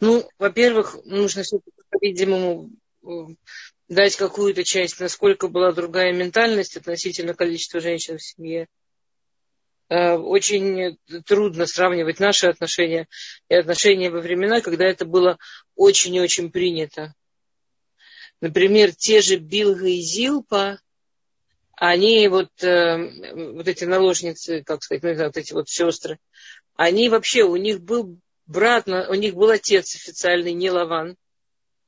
Ну, во-первых, нужно все-таки, по-видимому, дать какую-то часть, насколько была другая ментальность относительно количества женщин в семье. Э, очень трудно сравнивать наши отношения и отношения во времена, когда это было очень и очень принято. Например, те же Билга и Зилпа, они вот, э, вот эти наложницы, как сказать, ну, вот эти вот сестры, они вообще, у них был брат, у них был отец официальный, не Лаван,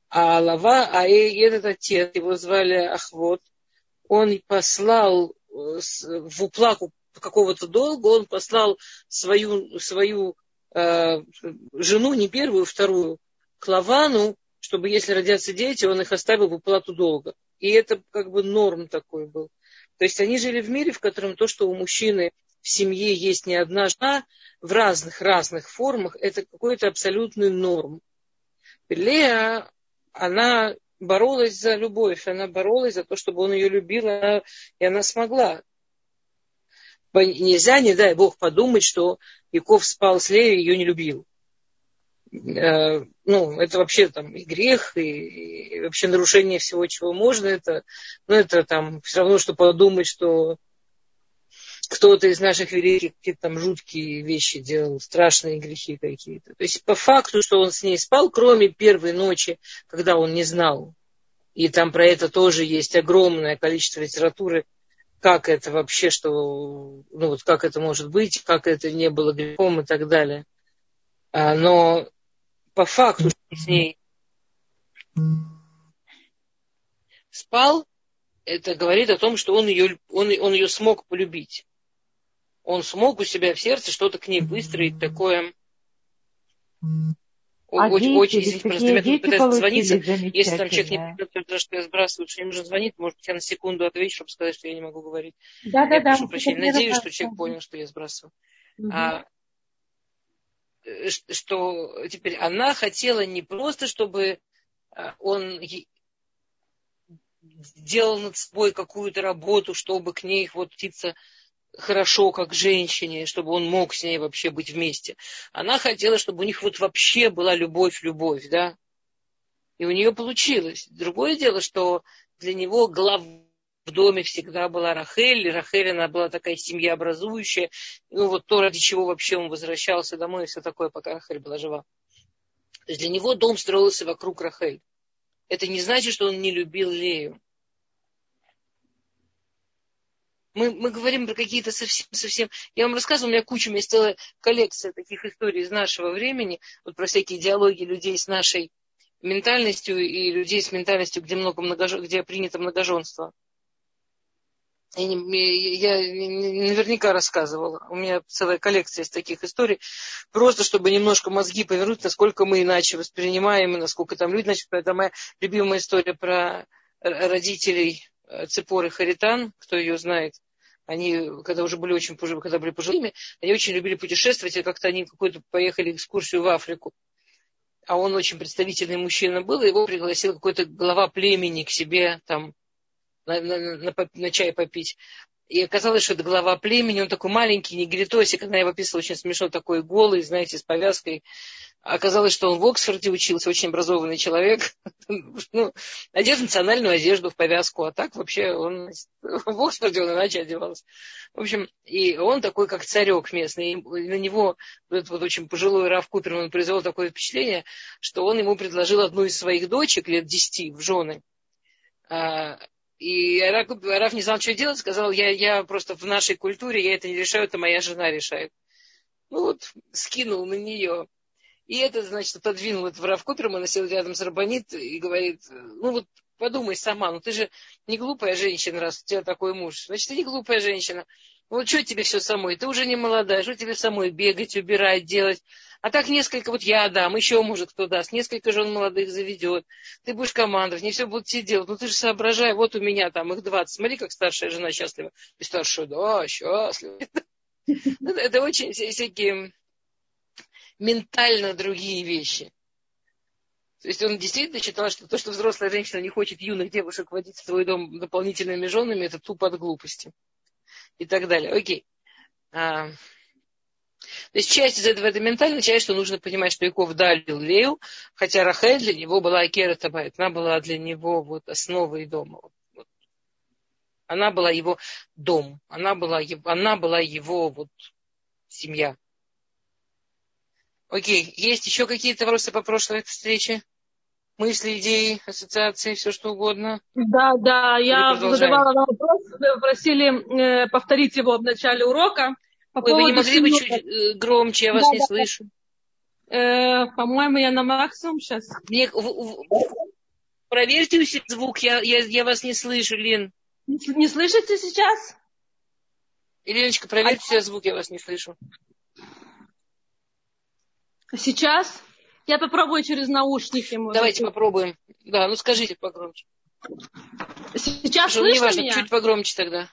а Лава, а этот отец, его звали Ахвот, он послал э, в уплаку какого-то долга, он послал свою, свою э, жену, не первую, вторую, к Лавану, чтобы если родятся дети, он их оставил в уплату долга. И это как бы норм такой был. То есть они жили в мире, в котором то, что у мужчины в семье есть не одна жена, в разных-разных формах, это какой-то абсолютный норм. Лея, она боролась за любовь, она боролась за то, чтобы он ее любил, и она смогла. Нельзя, не дай Бог, подумать, что Яков спал с Леей и ее не любил. Э, ну, это вообще там и грех, и, и вообще нарушение всего, чего можно. Это, ну, это там все равно, что подумать, что кто-то из наших великих какие-то там жуткие вещи делал, страшные грехи какие-то. То есть по факту, что он с ней спал, кроме первой ночи, когда он не знал. И там про это тоже есть огромное количество литературы, как это вообще, что, ну вот как это может быть, как это не было грехом и так далее. А, но по факту, что с ней спал, это говорит о том, что он ее, он, он ее смог полюбить. Он смог у себя в сердце что-то к ней выстроить такое. А очень, дети, очень, извините, просто меня пытаются звониться. Если там человек не понимает, что я сбрасываю, что ему нужно звонить, может я на секунду отвечу, чтобы сказать, что я не могу говорить. Да, я да, прошу да, прощения. Надеюсь, что человек понял, что я сбрасываю. Угу. А, Э, что теперь она хотела не просто, чтобы а, он делал над собой какую-то работу, чтобы к ней вот птица хорошо, как женщине, чтобы он мог с ней вообще быть вместе. Она хотела, чтобы у них вот вообще была любовь-любовь, да. И у нее получилось. Другое дело, что для него главное в доме всегда была Рахель, и Рахель, она была такая семья образующая, ну вот то, ради чего вообще он возвращался домой и все такое, пока Рахель была жива. То есть для него дом строился вокруг Рахель. Это не значит, что он не любил Лею. Мы, мы говорим про какие-то совсем, совсем... Я вам рассказывала, у меня куча, у меня есть целая коллекция таких историй из нашего времени, вот про всякие диалоги людей с нашей ментальностью и людей с ментальностью, где, много многожен... где принято многоженство я наверняка рассказывала. У меня целая коллекция из таких историй. Просто чтобы немножко мозги повернуть, насколько мы иначе воспринимаем, и насколько там люди. Значит, это моя любимая история про родителей э, Цепоры Харитан, кто ее знает. Они, когда уже были очень когда были пожилыми, они очень любили путешествовать, и как-то они какую-то поехали экскурсию в Африку. А он очень представительный мужчина был, и его пригласил какой-то глава племени к себе там на, на, на, на чай попить. И оказалось, что это глава племени, он такой маленький, негритосик, она его описывала очень смешно, такой голый, знаете, с повязкой. Оказалось, что он в Оксфорде учился, очень образованный человек. ну, одет национальную одежду в повязку, а так вообще он в Оксфорде он иначе одевался. В общем, и он такой, как царек местный. И на него этот вот очень пожилой Раф Купер, он произвел такое впечатление, что он ему предложил одну из своих дочек лет десяти в жены и Раф не знал, что делать, сказал, я, я просто в нашей культуре, я это не решаю, это моя жена решает. Ну вот, скинул на нее. И это, значит, отодвинул это в Раф Купермана, сел рядом с Рабанит и говорит, ну вот подумай сама, ну ты же не глупая женщина, раз у тебя такой муж. Значит, ты не глупая женщина. Вот что тебе все самой? Ты уже не молодая, что тебе самой бегать, убирать, делать? А так несколько, вот я дам, еще может кто даст, несколько жен молодых заведет. Ты будешь командовать, не все будут тебе делать. Ну ты же соображай, вот у меня там их 20. Смотри, как старшая жена счастлива. И старшая, да, счастлива. Это очень всякие ментально другие вещи. То есть он действительно считал, что то, что взрослая женщина не хочет юных девушек водить в свой дом дополнительными женами, это тупо от глупости. И так далее. Окей. А, То есть часть из этого это ментальная часть, что нужно понимать, что Яков дал Лею, хотя Рахель для него была Акера Табайт, она была для него вот основой дома. Вот. Она была его дом, она была, она была его вот семья. Окей, есть еще какие-то вопросы по прошлой встрече? Мысли, идеи, ассоциации, все что угодно? Да, да, я задавала вопрос, просили э, повторить его в начале урока. По Ой, вы не могли бы чуть э, громче, я вас да, не да, слышу. Э, по-моему, я на максимум сейчас. Мне, в, в, проверьте звук, я, я, я вас не слышу, Лен. Не, не слышите сейчас? Еленочка, проверьте а... звук, я вас не слышу. Сейчас? Я попробую через наушники. Может. Давайте попробуем. Да, ну скажите погромче. Сейчас ну, слышно важно, меня? чуть погромче тогда.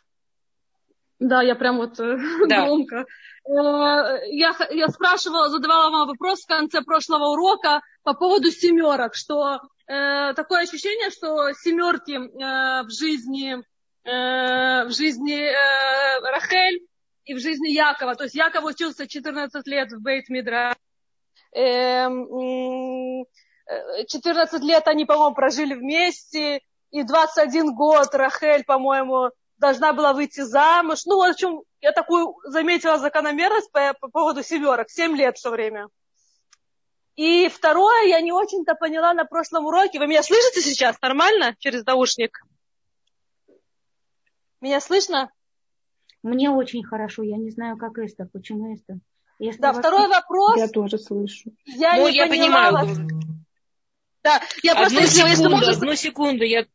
Да, я прям вот э, да. громко. Э, я, я спрашивала, задавала вам вопрос в конце прошлого урока по поводу семерок, что э, такое ощущение, что семерки э, в жизни, э, в жизни э, Рахель и в жизни Якова. То есть Яков учился 14 лет в Бейт Мидра. 14 эм, лет они, по-моему, прожили вместе, и 21 год Рахель, по-моему, должна была выйти замуж. Ну, в общем, я такую заметила закономерность по, по поводу семерок. 7 лет все время. И второе, я не очень-то поняла на прошлом уроке. Вы меня слышите сейчас нормально через наушник? Меня слышно? Мне очень хорошо. Я не знаю, как Эстер. Почему Эстер? Если да, второй вопрос. Я тоже слышу. Я ну, не я понимаю. Да, я одну просто, секунду, если можно... одну секунду, я...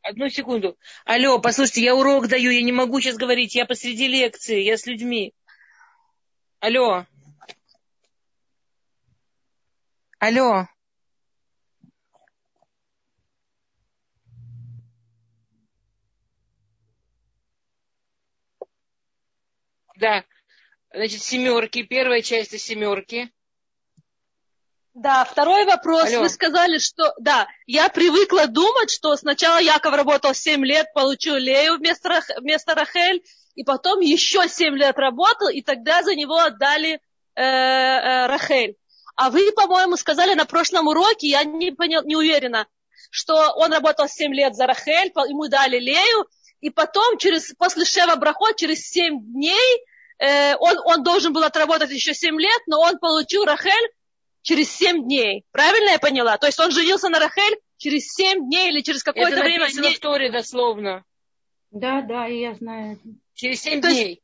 Одну секунду. Алло, послушайте, я урок даю, я не могу сейчас говорить, я посреди лекции, я с людьми. Алло. Алло. Да. Значит, семерки, первая часть из семерки. Да, второй вопрос. Алло. Вы сказали, что... Да, я привыкла думать, что сначала Яков работал 7 лет, получил Лею вместо, вместо Рахель, и потом еще 7 лет работал, и тогда за него отдали э, э, Рахель. А вы, по-моему, сказали на прошлом уроке, я не, понял, не уверена, что он работал 7 лет за Рахель, ему дали Лею, и потом, через, после Шева Брахот, через 7 дней э, он, он должен был отработать еще 7 лет, но он получил Рахель через 7 дней. Правильно я поняла? То есть он женился на Рахель через 7 дней или через какое-то время. Это в Торе дословно. Да, да, я знаю. Через 7 то дней. Есть,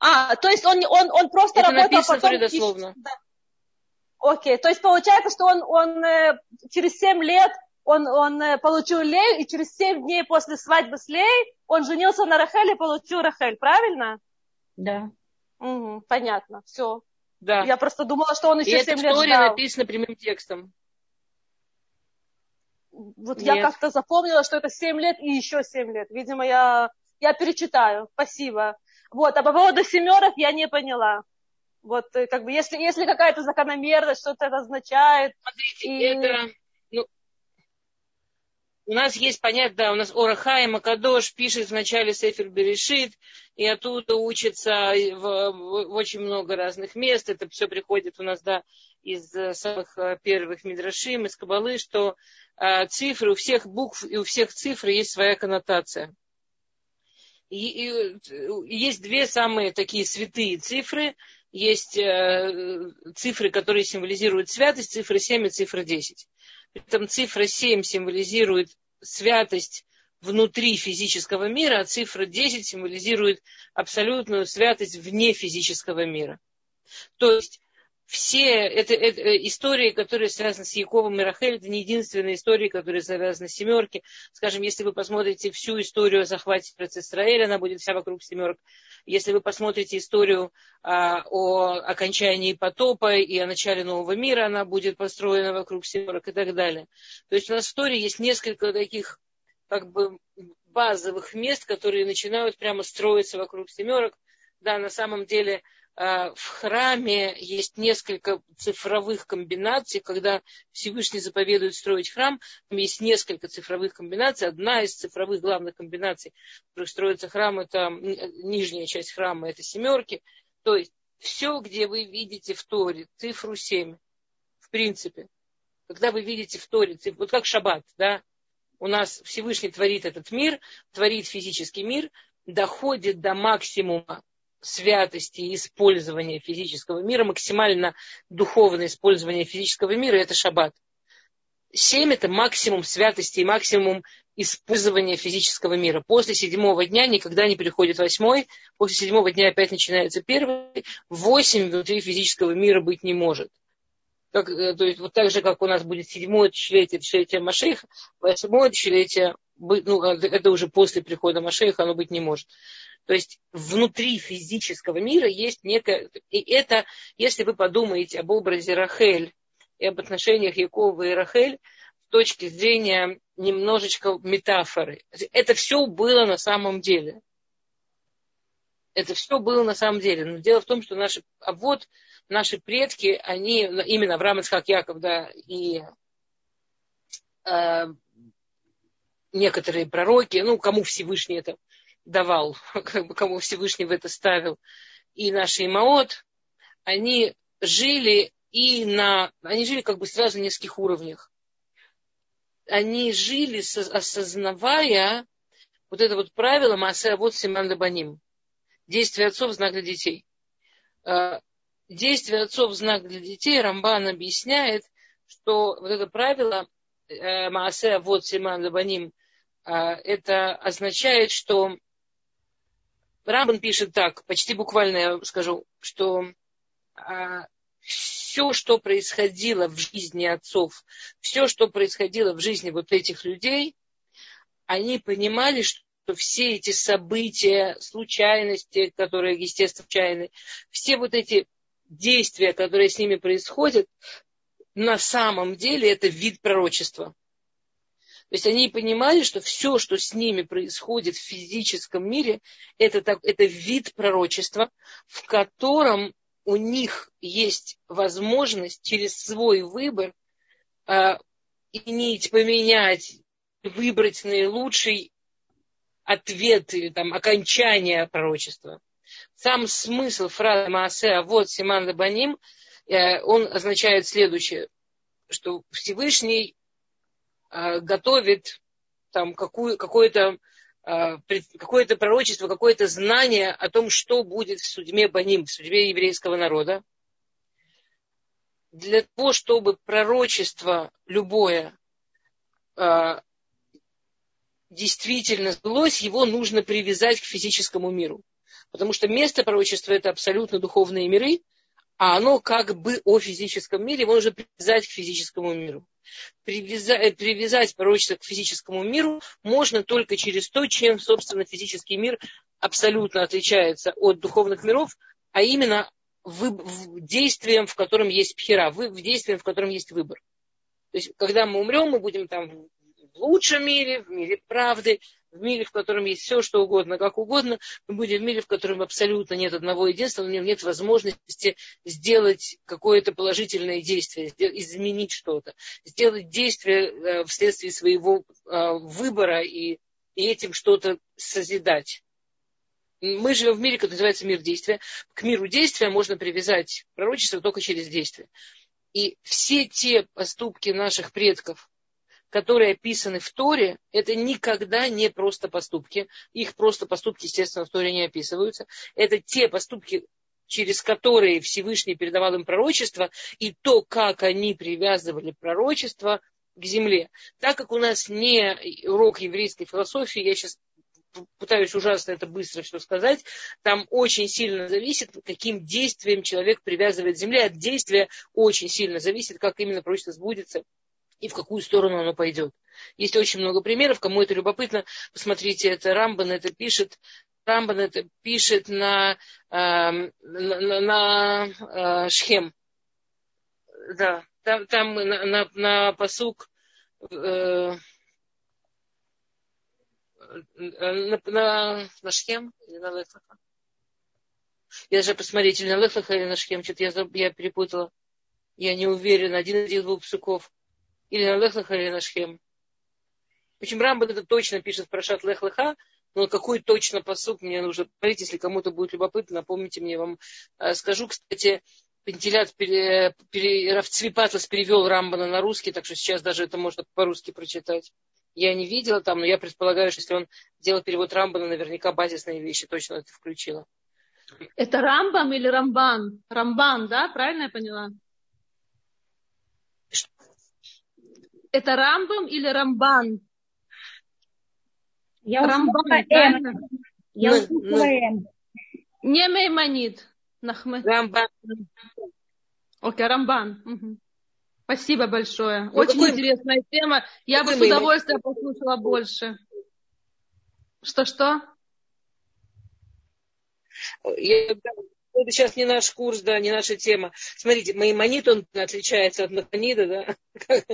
а, то есть он, он, он просто это работал написано потом... дословно. Да. Окей, то есть получается, что он, он э, через 7 лет он, он э, получил Лею, и через 7 дней после свадьбы с Леей он женился на Рахеле и получил Рахель, правильно? Да. Угу, понятно, все. Да. Я просто думала, что он еще и 7 лет ждал. написано прямым текстом. Вот Нет. я как-то запомнила, что это 7 лет и еще 7 лет. Видимо, я, я перечитаю. Спасибо. Вот, а по поводу семерок я не поняла. Вот, э, как бы, если, если какая-то закономерность, что-то это означает. Смотрите, и... это у нас есть понятие, да, у нас Орахай Макадош пишет в начале Сефер Берешит, и оттуда учится в, очень много разных мест. Это все приходит у нас, да, из э, самых э, первых мидрашим, из Кабалы, что э, цифры, у всех букв и у всех цифр есть своя коннотация. И, и, есть две самые такие святые цифры. Есть э, цифры, которые символизируют святость, цифра 7 и цифра 10. При этом цифра 7 символизирует святость внутри физического мира, а цифра 10 символизирует абсолютную святость вне физического мира. То есть все это, это э, истории, которые связаны с Яковом и Рахель, это не единственные истории, которые связаны с семерки. Скажем, если вы посмотрите всю историю о захвате Израиля, она будет вся вокруг семерок. Если вы посмотрите историю а, о окончании потопа и о начале нового мира, она будет построена вокруг семерок и так далее. То есть у нас в истории есть несколько таких как бы базовых мест, которые начинают прямо строиться вокруг семерок. Да, на самом деле а, в храме есть несколько цифровых комбинаций, когда Всевышний заповедует строить храм, там есть несколько цифровых комбинаций. Одна из цифровых главных комбинаций, в которых строится храм, это нижняя часть храма, это семерки. То есть все, где вы видите в Торе цифру 7, в принципе, когда вы видите в Торе, цифру, вот как шаббат, да, у нас Всевышний творит этот мир, творит физический мир, доходит до максимума святости использования физического мира, максимально духовное использование физического мира – это шаббат. Семь – это максимум святости и максимум использования физического мира. После седьмого дня никогда не приходит восьмой, после седьмого дня опять начинается первый. Восемь внутри физического мира быть не может. Как, э, то есть вот так же, как у нас будет седьмое тысячелетие, тысячелетие Машеха, восьмое тысячелетие, ну, э, это уже после прихода Машеха, оно быть не может. То есть внутри физического мира есть некое... И это, если вы подумаете об образе Рахель и об отношениях Якова и Рахель с точки зрения немножечко метафоры, это все было на самом деле. Это все было на самом деле. Но дело в том, что наши... А наши предки, они, именно Авраам, Исхак, Яков, да, и э, некоторые пророки, ну, кому Всевышний это давал, как бы кому Всевышний в это ставил, и наши имаот, они жили и на... Они жили как бы сразу на нескольких уровнях. Они жили, осознавая вот это вот правило Маасея вот Симан Лабаним. Действие отцов – знак для детей. Действие отцов – знак для детей. Рамбан объясняет, что вот это правило э, Маасея вот Симан Лабаним а, это означает, что Рамбан пишет так, почти буквально я скажу, что а, все, что происходило в жизни отцов, все, что происходило в жизни вот этих людей, они понимали, что все эти события, случайности, которые, естественно, случайны, все вот эти действия, которые с ними происходят, на самом деле это вид пророчества. То есть они понимали, что все, что с ними происходит в физическом мире, это, так, это вид пророчества, в котором у них есть возможность через свой выбор э, иметь, поменять, выбрать наилучший ответ или там окончание пророчества. Сам смысл фразы Маасе вот Симан Лабаним, э, он означает следующее, что Всевышний Э, готовит там какую, какое-то э, какое-то пророчество, какое-то знание о том, что будет в судьбе Баним, в судьбе еврейского народа. Для того, чтобы пророчество любое действительно сбылось, его нужно привязать к физическому миру. Потому что место пророчества – это абсолютно духовные миры, а оно как бы о физическом мире, его нужно привязать к физическому миру привязать, э, привязать пророчество к физическому миру можно только через то, чем, собственно, физический мир абсолютно отличается от духовных миров, а именно в, в действием, в котором есть пхера, в, в действием, в котором есть выбор. То есть, когда мы умрем, мы будем там в лучшем мире, в мире правды, в мире, в котором есть все, что угодно, как угодно, мы будем в мире, в котором абсолютно нет одного единства, в нем нет возможности сделать какое-то положительное действие, изменить что-то, сделать действие э, вследствие своего э, выбора и, и этим что-то созидать. Мы живем в мире, который называется мир действия. К миру действия можно привязать пророчество только через действие. И все те поступки наших предков, которые описаны в Торе, это никогда не просто поступки. Их просто поступки, естественно, в Торе не описываются. Это те поступки, через которые Всевышний передавал им пророчество, и то, как они привязывали пророчество к земле. Так как у нас не урок еврейской философии, я сейчас пытаюсь ужасно это быстро все сказать, там очень сильно зависит, каким действием человек привязывает земле. От действия очень сильно зависит, как именно пророчество сбудется и в какую сторону оно пойдет. Есть очень много примеров, кому это любопытно, посмотрите, это Рамбан это пишет, Рамбан это пишет на, э, на, на, э, Шхем. Да, там, там на, на, на посук э, на, на, на Шхем или на Лефаха. Я даже посмотреть, или на Лехлаха, или на Шхем, что-то я, я перепутала. Я не уверена, один из двух псуков. Или на Лехлаха, или на Шхем. Почему Рамбан это точно пишет в Прошат Лехлаха, но какой точно посук мне нужно говорить, если кому-то будет любопытно, напомните мне, вам э, скажу. Кстати, Пентилят пере, пере, Равцвипатлас перевел Рамбана на русский, так что сейчас даже это можно по-русски прочитать. Я не видела там, но я предполагаю, что если он делал перевод Рамбана, наверняка базисные вещи точно это включила. Это Рамбам или Рамбан? Рамбан, да? Правильно я поняла? Это Рамбам или Рамбан? Я Рамбан? Я ну, услышала ну. Не Мейманит. Нахме. Рамбан. Окей, Рамбан. Угу. Спасибо большое. Ну, Очень какой... интересная тема. Я какой бы с удовольствием послушала больше. Что-что? Это сейчас не наш курс, да, не наша тема. Смотрите, Маймонит, он отличается от Наханида, да.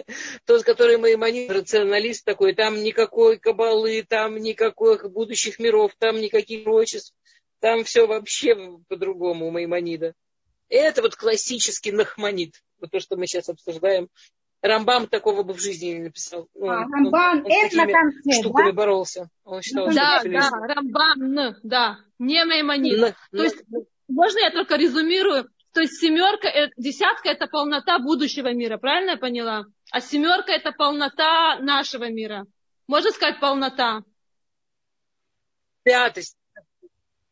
Тот, который Маймонит, рационалист такой, там никакой кабалы, там никаких будущих миров, там никаких прочеств. Там все вообще по-другому у Маймонида. Это вот классический Нахманит. Вот то, что мы сейчас обсуждаем. Рамбам такого бы в жизни не написал. Ну, а, он, Рамбам, он, он это на конце, штуками да? боролся. Он считал, да, что да, Рамбам, да, не Маймонид. Но, то но, есть можно я только резюмирую? То есть семерка, десятка это полнота будущего мира, правильно я поняла? А семерка это полнота нашего мира. Можно сказать полнота? Святость.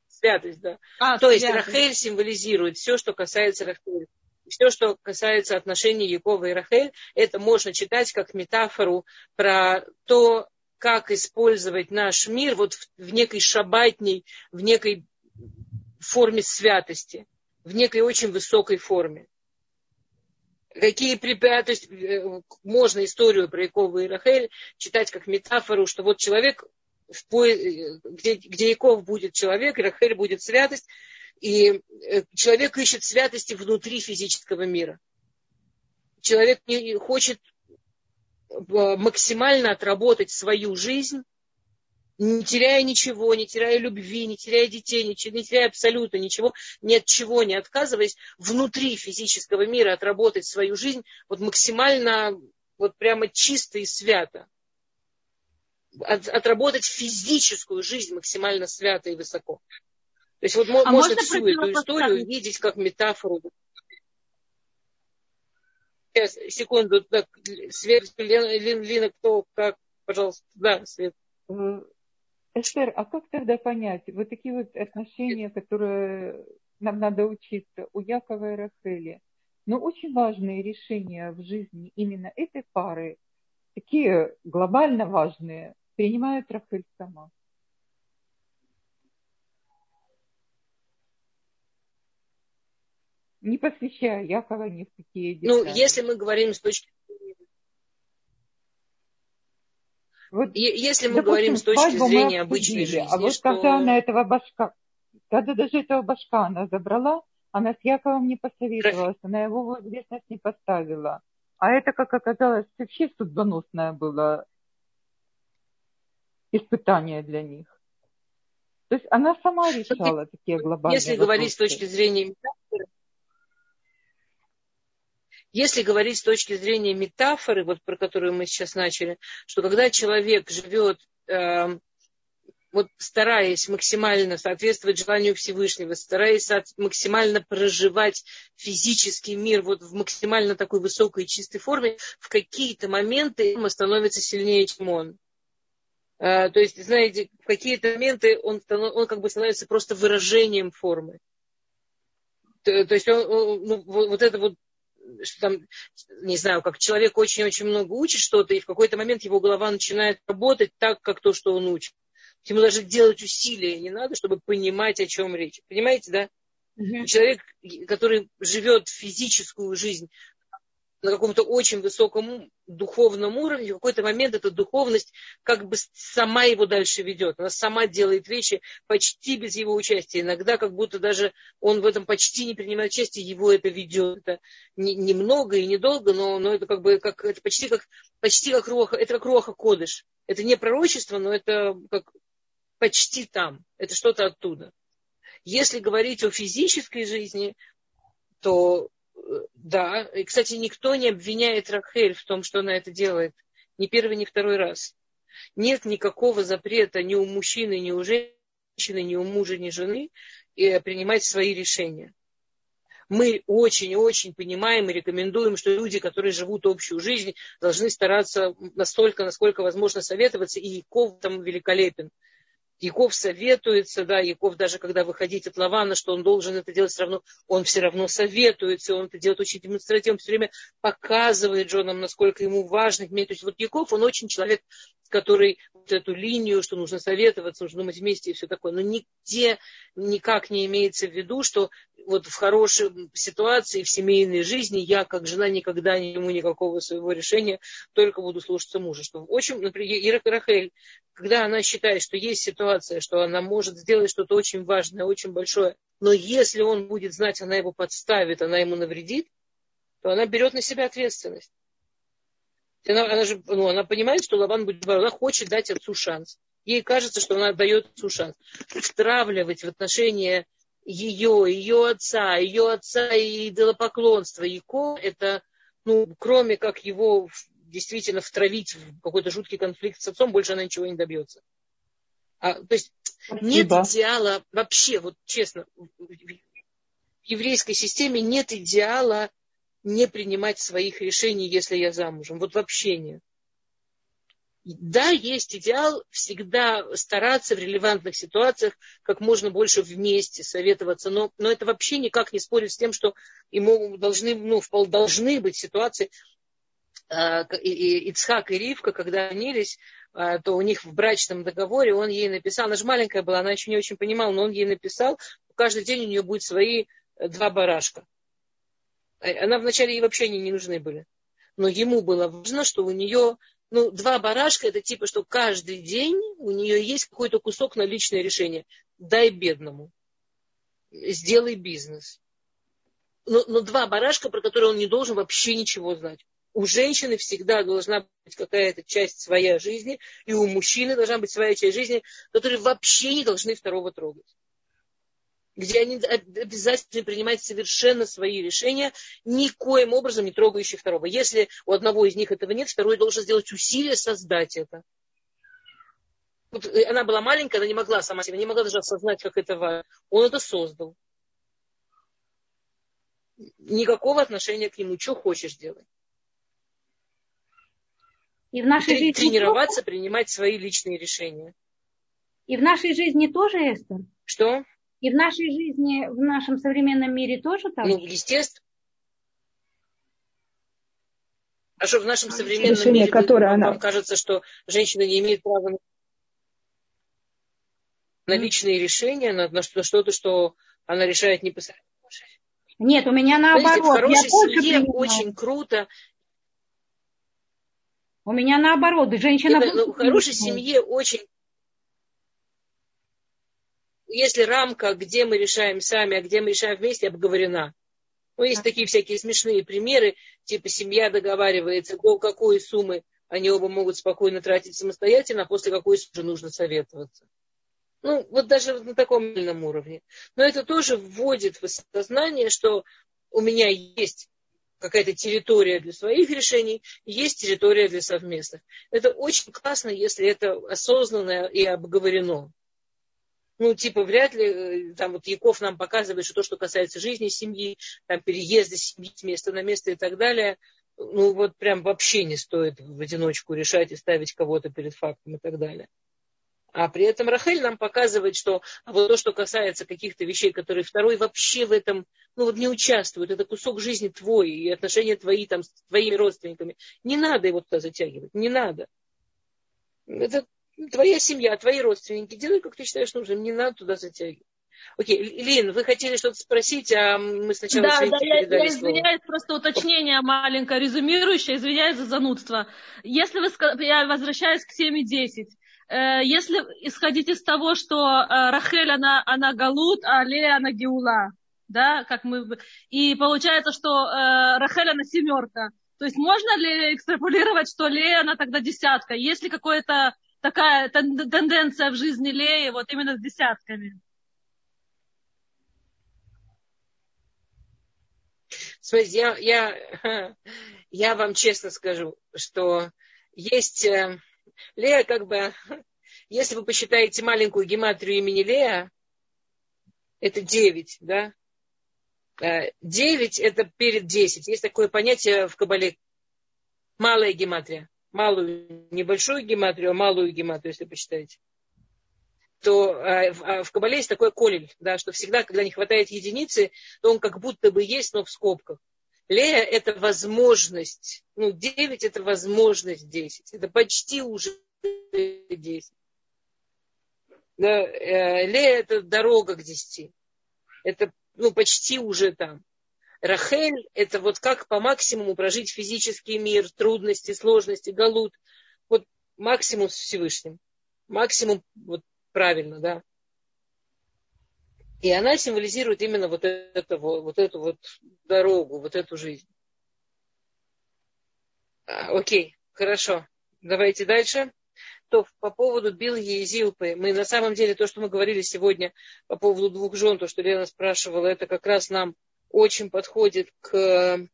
Святость, да. А, То святость. есть Рахель символизирует все, что касается Рахель. Все, что касается отношений Якова и Рахель, это можно читать как метафору про то, как использовать наш мир вот в, в некой шабатней, в некой форме святости, в некой очень высокой форме. Какие препятствия, э, можно историю про Якова и Рахель читать как метафору, что вот человек, в по... Э, где, где Яков будет человек, и Рахель будет святость, и э, человек ищет святости внутри физического мира. Человек не хочет максимально отработать свою жизнь не теряя ничего, не теряя любви, не теряя детей, не теряя абсолютно ничего, ни от чего не отказываясь, внутри физического мира отработать свою жизнь вот максимально, вот прямо чисто и свято. От, отработать физическую жизнь максимально свято и высоко. То есть вот а можно всю эту историю видеть как метафору. Сейчас, секунду, так, Свет, Лина, Лина, кто, как, пожалуйста, да, Свет. Эстер, а как тогда понять вот такие вот отношения, которые нам надо учиться у Якова и Рахели? Но очень важные решения в жизни именно этой пары, такие глобально важные, принимает Рахель сама. Не посвящая Якова ни в какие детали. Ну, если мы говорим с точки Вот, Если мы допустим, говорим с точки зрения обычной жизни, а вот что... когда она этого башка, когда даже этого башка она забрала, она с Яковом не посоветовалась, она его в известность не поставила. А это, как оказалось, вообще судьбоносное было испытание для них. То есть она сама решала такие глобальные Если вопросы. говорить с точки зрения если говорить с точки зрения метафоры, вот про которую мы сейчас начали, что когда человек живет, э, вот стараясь максимально соответствовать желанию Всевышнего, стараясь максимально проживать физический мир вот в максимально такой высокой и чистой форме, в какие-то моменты он становится сильнее, чем он. Э, то есть, знаете, в какие-то моменты он, он как бы становится просто выражением формы. То, то есть он, он, ну, вот это вот что там, не знаю, как человек очень-очень много учит что-то, и в какой-то момент его голова начинает работать так, как то, что он учит. Ему даже делать усилия не надо, чтобы понимать, о чем речь. Понимаете, да? Угу. Человек, который живет физическую жизнь на каком-то очень высоком духовном уровне, в какой-то момент эта духовность как бы сама его дальше ведет. Она сама делает вещи почти без его участия. Иногда как будто даже он в этом почти не принимает участие, его это ведет. Это немного не и недолго, но, но это как бы как, это почти как, почти как роха, это как роха кодыш. Это не пророчество, но это как почти там. Это что-то оттуда. Если говорить о физической жизни, то да. И, кстати, никто не обвиняет Рахель в том, что она это делает. Ни первый, ни второй раз. Нет никакого запрета ни у мужчины, ни у женщины, ни у мужа, ни жены э, принимать свои решения мы очень-очень понимаем и рекомендуем, что люди, которые живут общую жизнь, должны стараться настолько, насколько возможно советоваться, и Яков там великолепен. Яков советуется, да, Яков даже когда выходить от Лавана, что он должен это делать все равно, он все равно советуется, он это делает очень демонстративно, все время показывает женам, насколько ему важно. То есть вот Яков, он очень человек, который вот эту линию, что нужно советоваться, нужно думать вместе и все такое. Но нигде никак не имеется в виду, что вот в хорошей ситуации, в семейной жизни я, как жена, никогда не ему никакого своего решения, только буду слушаться мужа. Что, в общем, например, Ира Рахель, когда она считает, что есть ситуация, что она может сделать что-то очень важное, очень большое, но если он будет знать, она его подставит, она ему навредит, то она берет на себя ответственность. Она, она же, ну, она понимает, что Лаван будет, она хочет дать отцу шанс. Ей кажется, что она дает отцу шанс. Втравливать в отношения ее, ее отца, ее отца и идолопоклонство Яко, это, ну, кроме как его действительно втравить в какой-то жуткий конфликт с отцом, больше она ничего не добьется. А, то есть Спасибо. нет идеала вообще, вот честно, в еврейской системе нет идеала не принимать своих решений, если я замужем. Вот вообще нет да, есть идеал всегда стараться в релевантных ситуациях как можно больше вместе советоваться, но, но это вообще никак не спорит с тем, что ему должны, ну, должны быть ситуации, а, Ицхак и Ривка, когда женились, а, то у них в брачном договоре он ей написал, она же маленькая была, она еще не очень понимала, но он ей написал, каждый день у нее будет свои э, два барашка. Э, она вначале ей вообще не, не нужны были. Но ему было важно, что у нее ну, два барашка, это типа, что каждый день у нее есть какой-то кусок на личное решение. Дай бедному. Сделай бизнес. Но, но два барашка, про которые он не должен вообще ничего знать. У женщины всегда должна быть какая-то часть своей жизни, и у мужчины должна быть своя часть жизни, которые вообще не должны второго трогать где они обязательно принимать совершенно свои решения, никоим образом не трогающие второго. Если у одного из них этого нет, второй должен сделать усилия создать это. Вот э, она была маленькая, она не могла сама себя, не могла даже осознать, как это важно. Он это создал. Никакого отношения к нему. Что хочешь делать. И в нашей жизни тренироваться, тоже... принимать свои личные решения. И в нашей жизни тоже, Эстер? Что? И в нашей жизни, в нашем современном мире тоже так? Ну, естественно. А что в нашем современном Решение, мире которое вам она... кажется, что женщина не имеет права на личные решения, на, на что-то, что она решает не посредственно? Нет, у меня наоборот. Знаете, в хорошей я семье очень круто. У меня наоборот, женщина... Это, ну, в хорошей семье очень если рамка, где мы решаем сами, а где мы решаем вместе, обговорена. Ну, есть такие всякие смешные примеры, типа семья договаривается, до какой суммы они оба могут спокойно тратить самостоятельно, а после какой суммы нужно советоваться. Ну, вот даже на таком уровне. Но это тоже вводит в сознание, что у меня есть какая-то территория для своих решений, есть территория для совместных. Это очень классно, если это осознанно и обговорено ну, типа, вряд ли, э, там вот Яков нам показывает, что то, что касается жизни семьи, там, переезда семьи с места на место и так далее, ну, вот прям вообще не стоит в одиночку решать и ставить кого-то перед фактом и так далее. А при этом Рахель нам показывает, что а вот то, что касается каких-то вещей, которые второй вообще в этом ну, вот не участвует, это кусок жизни твой и отношения твои там, с твоими родственниками. Не надо его туда затягивать, не надо. Это твоя семья, твои родственники, делай, как ты считаешь нужным, не надо туда затягивать. Окей, Лин, вы хотели что-то спросить, а мы сначала... Да, да, я, я извиняюсь, просто уточнение маленькое, резюмирующее, извиняюсь за занудство. Если вы, я возвращаюсь к 7.10, э, если исходить из того, что э, Рахель, она, она Галут, а Лея, она Геула, да, как мы... И получается, что э, Рахель, она семерка. То есть можно ли экстраполировать, что Лея, она тогда десятка? Есть ли какое-то такая тенденция в жизни Леи, вот именно с десятками. Смотрите, я, я, я вам честно скажу, что есть... Э, Лея как бы... Если вы посчитаете маленькую гематрию имени Лея, это 9, да? Э, 9 – это перед 10. Есть такое понятие в Кабале – малая гематрия. Малую, небольшую гематрию, а малую гематрию, если посчитаете то э, в, в Кабале есть такой колель, да, что всегда, когда не хватает единицы, то он как будто бы есть, но в скобках. Лея – это возможность. Ну, 9 – это возможность 10. Это почти уже 10. Да, э, Лея – это дорога к 10. Это ну, почти уже там. Рахель – это вот как по максимуму прожить физический мир, трудности, сложности, галут. Вот максимум с Всевышним. Максимум вот правильно, да. И она символизирует именно вот, это, вот эту вот дорогу, вот эту жизнь. А, окей, хорошо. Давайте дальше. То по поводу Билги и Зилпы. Мы на самом деле, то, что мы говорили сегодня по поводу двух жен, то, что Лена спрашивала, это как раз нам очень подходит к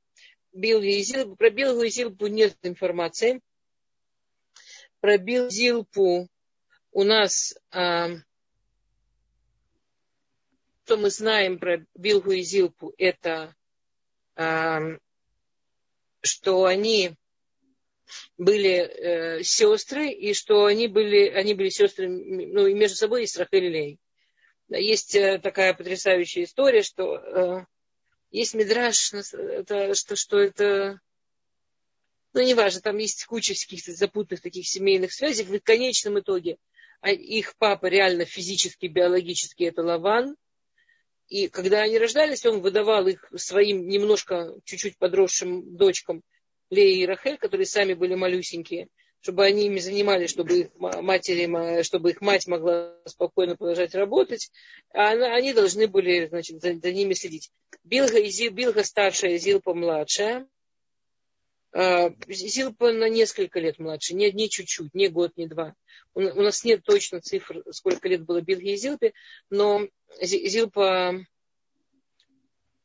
Билге и Зилпу. Про Билгу и Зилпу нет информации. Про Билгу и Зилпу у нас а, что мы знаем про Билгу и Зилпу, это а, что они были э, сестры, и что они были, они были сестры, ну, и между собой есть Рахель и Лей. Есть э, такая потрясающая история, что э, есть мидраж, что, что это, ну, неважно, там есть куча каких-то запутанных таких семейных связей. В конечном итоге а их папа реально физически, биологически это Лаван, и когда они рождались, он выдавал их своим немножко, чуть-чуть подросшим дочкам Леи и Рахель, которые сами были малюсенькие, чтобы они ими занимались, чтобы их, матери, чтобы их мать могла спокойно продолжать работать, а они должны были значит, за, за ними следить. Билга, Билга старшая, Зилпа младшая. А, Зилпа на несколько лет младше, не, не чуть-чуть, не год, не два. У, у нас нет точно цифр, сколько лет было Билге и Зилпе, но Зилпа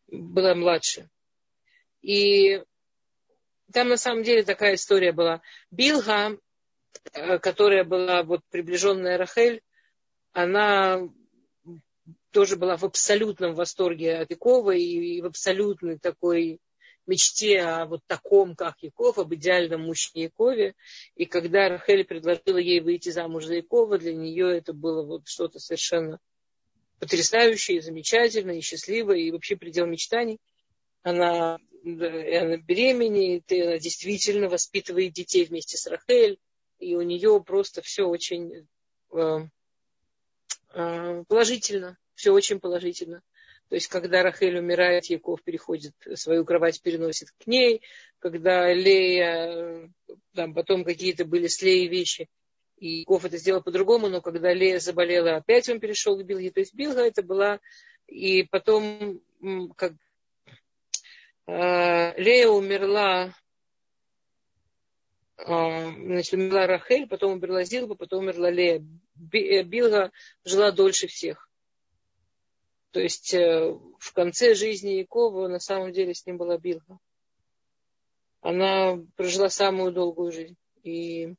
была младше. И там на самом деле такая история была. Билга, э, которая была вот приближенная Рахель, она тоже была в абсолютном восторге от Якова и в абсолютной такой мечте о вот таком, как Яков, об идеальном мужчине Якове. И когда Рахель предложила ей выйти замуж за Якова, для нее это было вот что-то совершенно потрясающее, замечательное, и счастливое, и вообще предел мечтаний. Она, она беременеет, и она действительно воспитывает детей вместе с Рахель, и у нее просто все очень э, э, положительно, все очень положительно. То есть, когда Рахель умирает, Яков переходит, свою кровать переносит к ней. Когда Лея, там потом какие-то были с Леей вещи, и Яков это сделал по-другому, но когда Лея заболела, опять он перешел к Билге. То есть Билга это была... И потом, как э, Лея умерла, э, значит, умерла Рахель, потом умерла Зилба, потом умерла Лея. Э, Билга жила дольше всех. То есть э, в конце жизни Якова на самом деле с ним была Билга. Она прожила самую долгую жизнь. И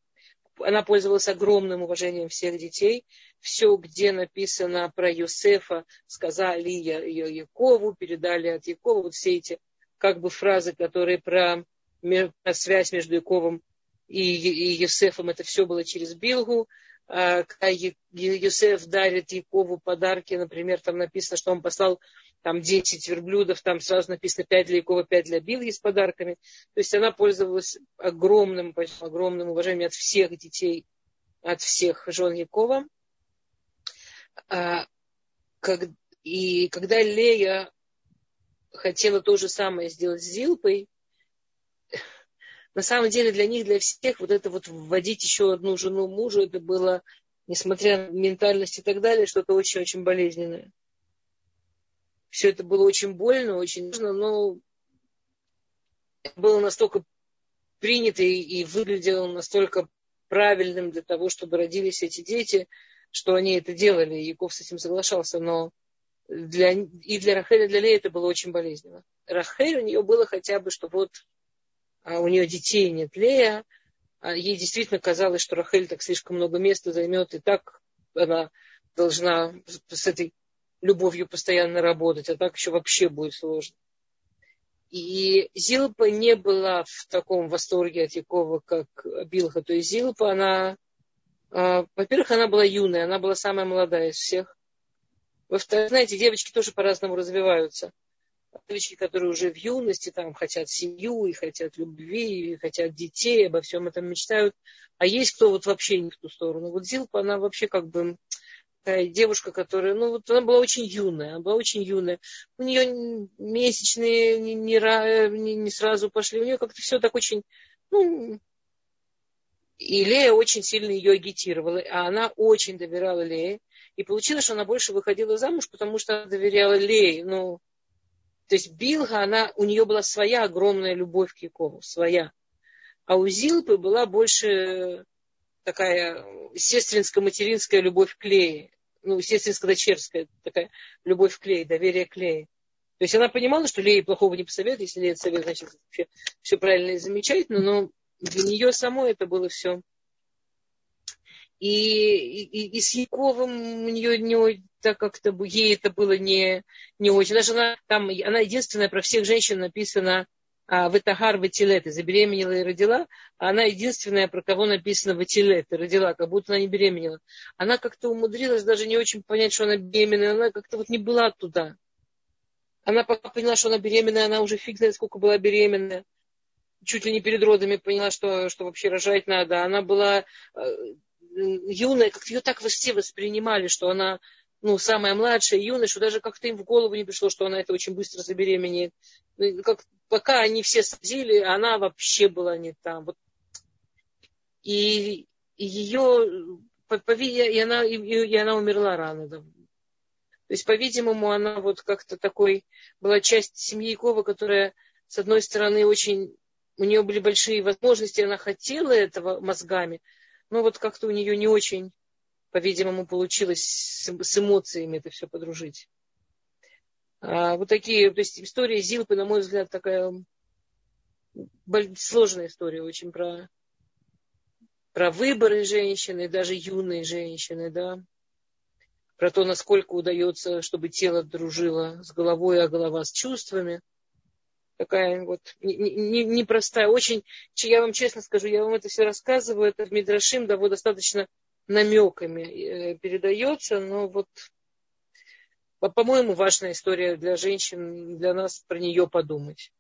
она пользовалась огромным уважением всех детей. Все, где написано про Юсефа, сказали Якову, передали от Якова. Вот все эти как бы фразы, которые про, про связь между Яковом и, и Юсефом, это все было через Билгу. А, когда Юсеф дарит Якову подарки, например, там написано, что он послал там 10 верблюдов, там сразу написано 5 для Якова, 5 для Билги с подарками. То есть она пользовалась огромным, огромным уважением от всех детей, от всех жен Якова. А, и когда Лея хотела то же самое сделать с Зилпой, на самом деле для них, для всех, вот это вот вводить еще одну жену мужу, это было, несмотря на ментальность и так далее, что-то очень-очень болезненное. Все это было очень больно, очень нужно, но было настолько принято и, выглядело настолько правильным для того, чтобы родились эти дети, что они это делали. Яков с этим соглашался, но для, и для Рахеля, для Лея это было очень болезненно. Рахель у нее было хотя бы, что вот а у нее детей нет Лея, а ей действительно казалось, что Рахель так слишком много места займет, и так она должна с этой любовью постоянно работать, а так еще вообще будет сложно. И Зилпа не была в таком восторге от Якова, как Билха. То есть Зилпа, она, э, во-первых, она была юная, она была самая молодая из всех. Во-вторых, знаете, девочки тоже по-разному развиваются. Девочки, которые уже в юности там хотят семью, и хотят любви, и хотят детей, обо всем этом мечтают. А есть кто вот вообще не в ту сторону. Вот Зилпа, она вообще как бы такая девушка, которая, ну вот она была очень юная, она была очень юная. У нее месячные не, не, не, сразу пошли, у нее как-то все так очень, ну, и Лея очень сильно ее агитировала, а она очень доверяла Лее. И получилось, что она больше выходила замуж, потому что она доверяла Лее. Ну, то есть Билга, она, у нее была своя огромная любовь к Якову, своя. А у Зилпы была больше такая сестринско-материнская любовь к Лее. Ну, сестринско-дочерская такая любовь к Лее, доверие к Лее. То есть она понимала, что Лее плохого не посоветует, если Лея совет, значит, все, все правильно и замечательно, но для нее самой это было все. И, и, и с Яковом у нее не так как-то ей это было не, не очень. Даже она там, она единственная про всех женщин написана а, Ветагар Ватилет, и забеременела и родила, а она единственная, про кого написано Ватилет, и родила, как будто она не беременела. Она как-то умудрилась даже не очень понять, что она беременная, она как-то вот не была туда. Она пока поняла, что она беременная, она уже фиг знает, сколько была беременная. Чуть ли не перед родами поняла, что, что вообще рожать надо. Она была э, юная, как-то ее так все воспринимали, что она ну, самая младшая, юная, что даже как-то им в голову не пришло, что она это очень быстро забеременеет. Ну, как, пока они все садили, она вообще была не там. Вот. И, и ее, и она, и она умерла рано. Да. То есть, по-видимому, она вот как-то такой была часть семьи Якова, которая, с одной стороны, очень у нее были большие возможности, она хотела этого мозгами, но вот как-то у нее не очень по-видимому, получилось с, эмоциями это все подружить. А, вот такие, то есть история Зилпы, на мой взгляд, такая сложная история очень про, про выборы женщины, даже юные женщины, да, про то, насколько удается, чтобы тело дружило с головой, а голова с чувствами. Такая вот непростая, не, не очень, я вам честно скажу, я вам это все рассказываю, это в Мидрашим, да, вот достаточно намеками э, передается, но вот, по-моему, важная история для женщин, для нас про нее подумать.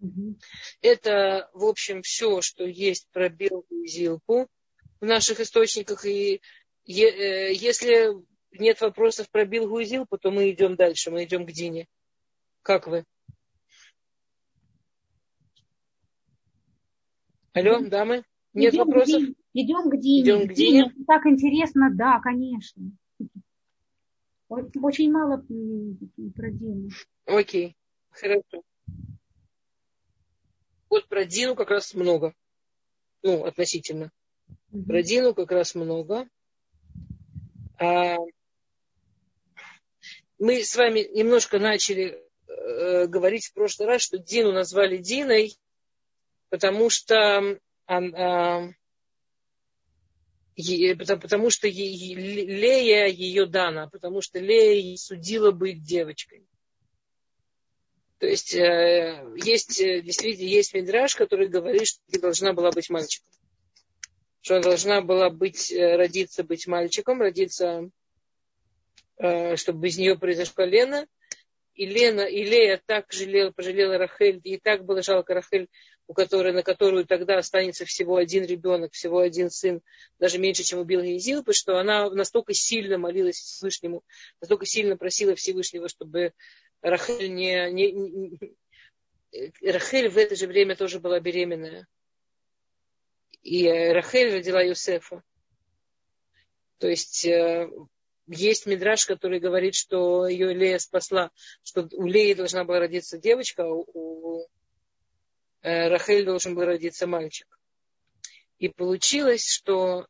Угу. Это, в общем, все, что есть про белую зилку в наших источниках. И э, если нет вопросов про Билгу и Зилпу, то мы идем дальше, мы идем к Дине. Как вы? Алло, дамы? Нет идем вопросов? К Идем к Дине. Идем к Дине. Дине. Так интересно, да, конечно. Очень мало про Дину. Окей, хорошо. Вот про Дину как раз много. Ну, относительно. Угу. Про Дину как раз много. А, мы с вами немножко начали э, говорить в прошлый раз, что Дину назвали Диной, потому что а, потому что Лея ее дана, потому что Лея судила быть девочкой. То есть э, есть, э, действительно, есть Мидраж, который говорит, что ты должна была быть мальчиком. Что она должна была быть, э, родиться, быть мальчиком, родиться, чтобы из нее произошла Лена. И Лена, и Лея так жалела, пожалела Рахель, и так было жалко Рахель, у которой, на которую тогда останется всего один ребенок, всего один сын, даже меньше, чем у Билги и Зилпы, что она настолько сильно молилась Всевышнему, настолько сильно просила Всевышнего, чтобы Рахель не, не, не Рахель в это же время тоже была беременная. И Рахель родила Юсефа. То есть э, есть мидраж, который говорит, что ее Лея спасла, что у Леи должна была родиться девочка, а у Э, Рахель должен был родиться мальчик. И получилось, что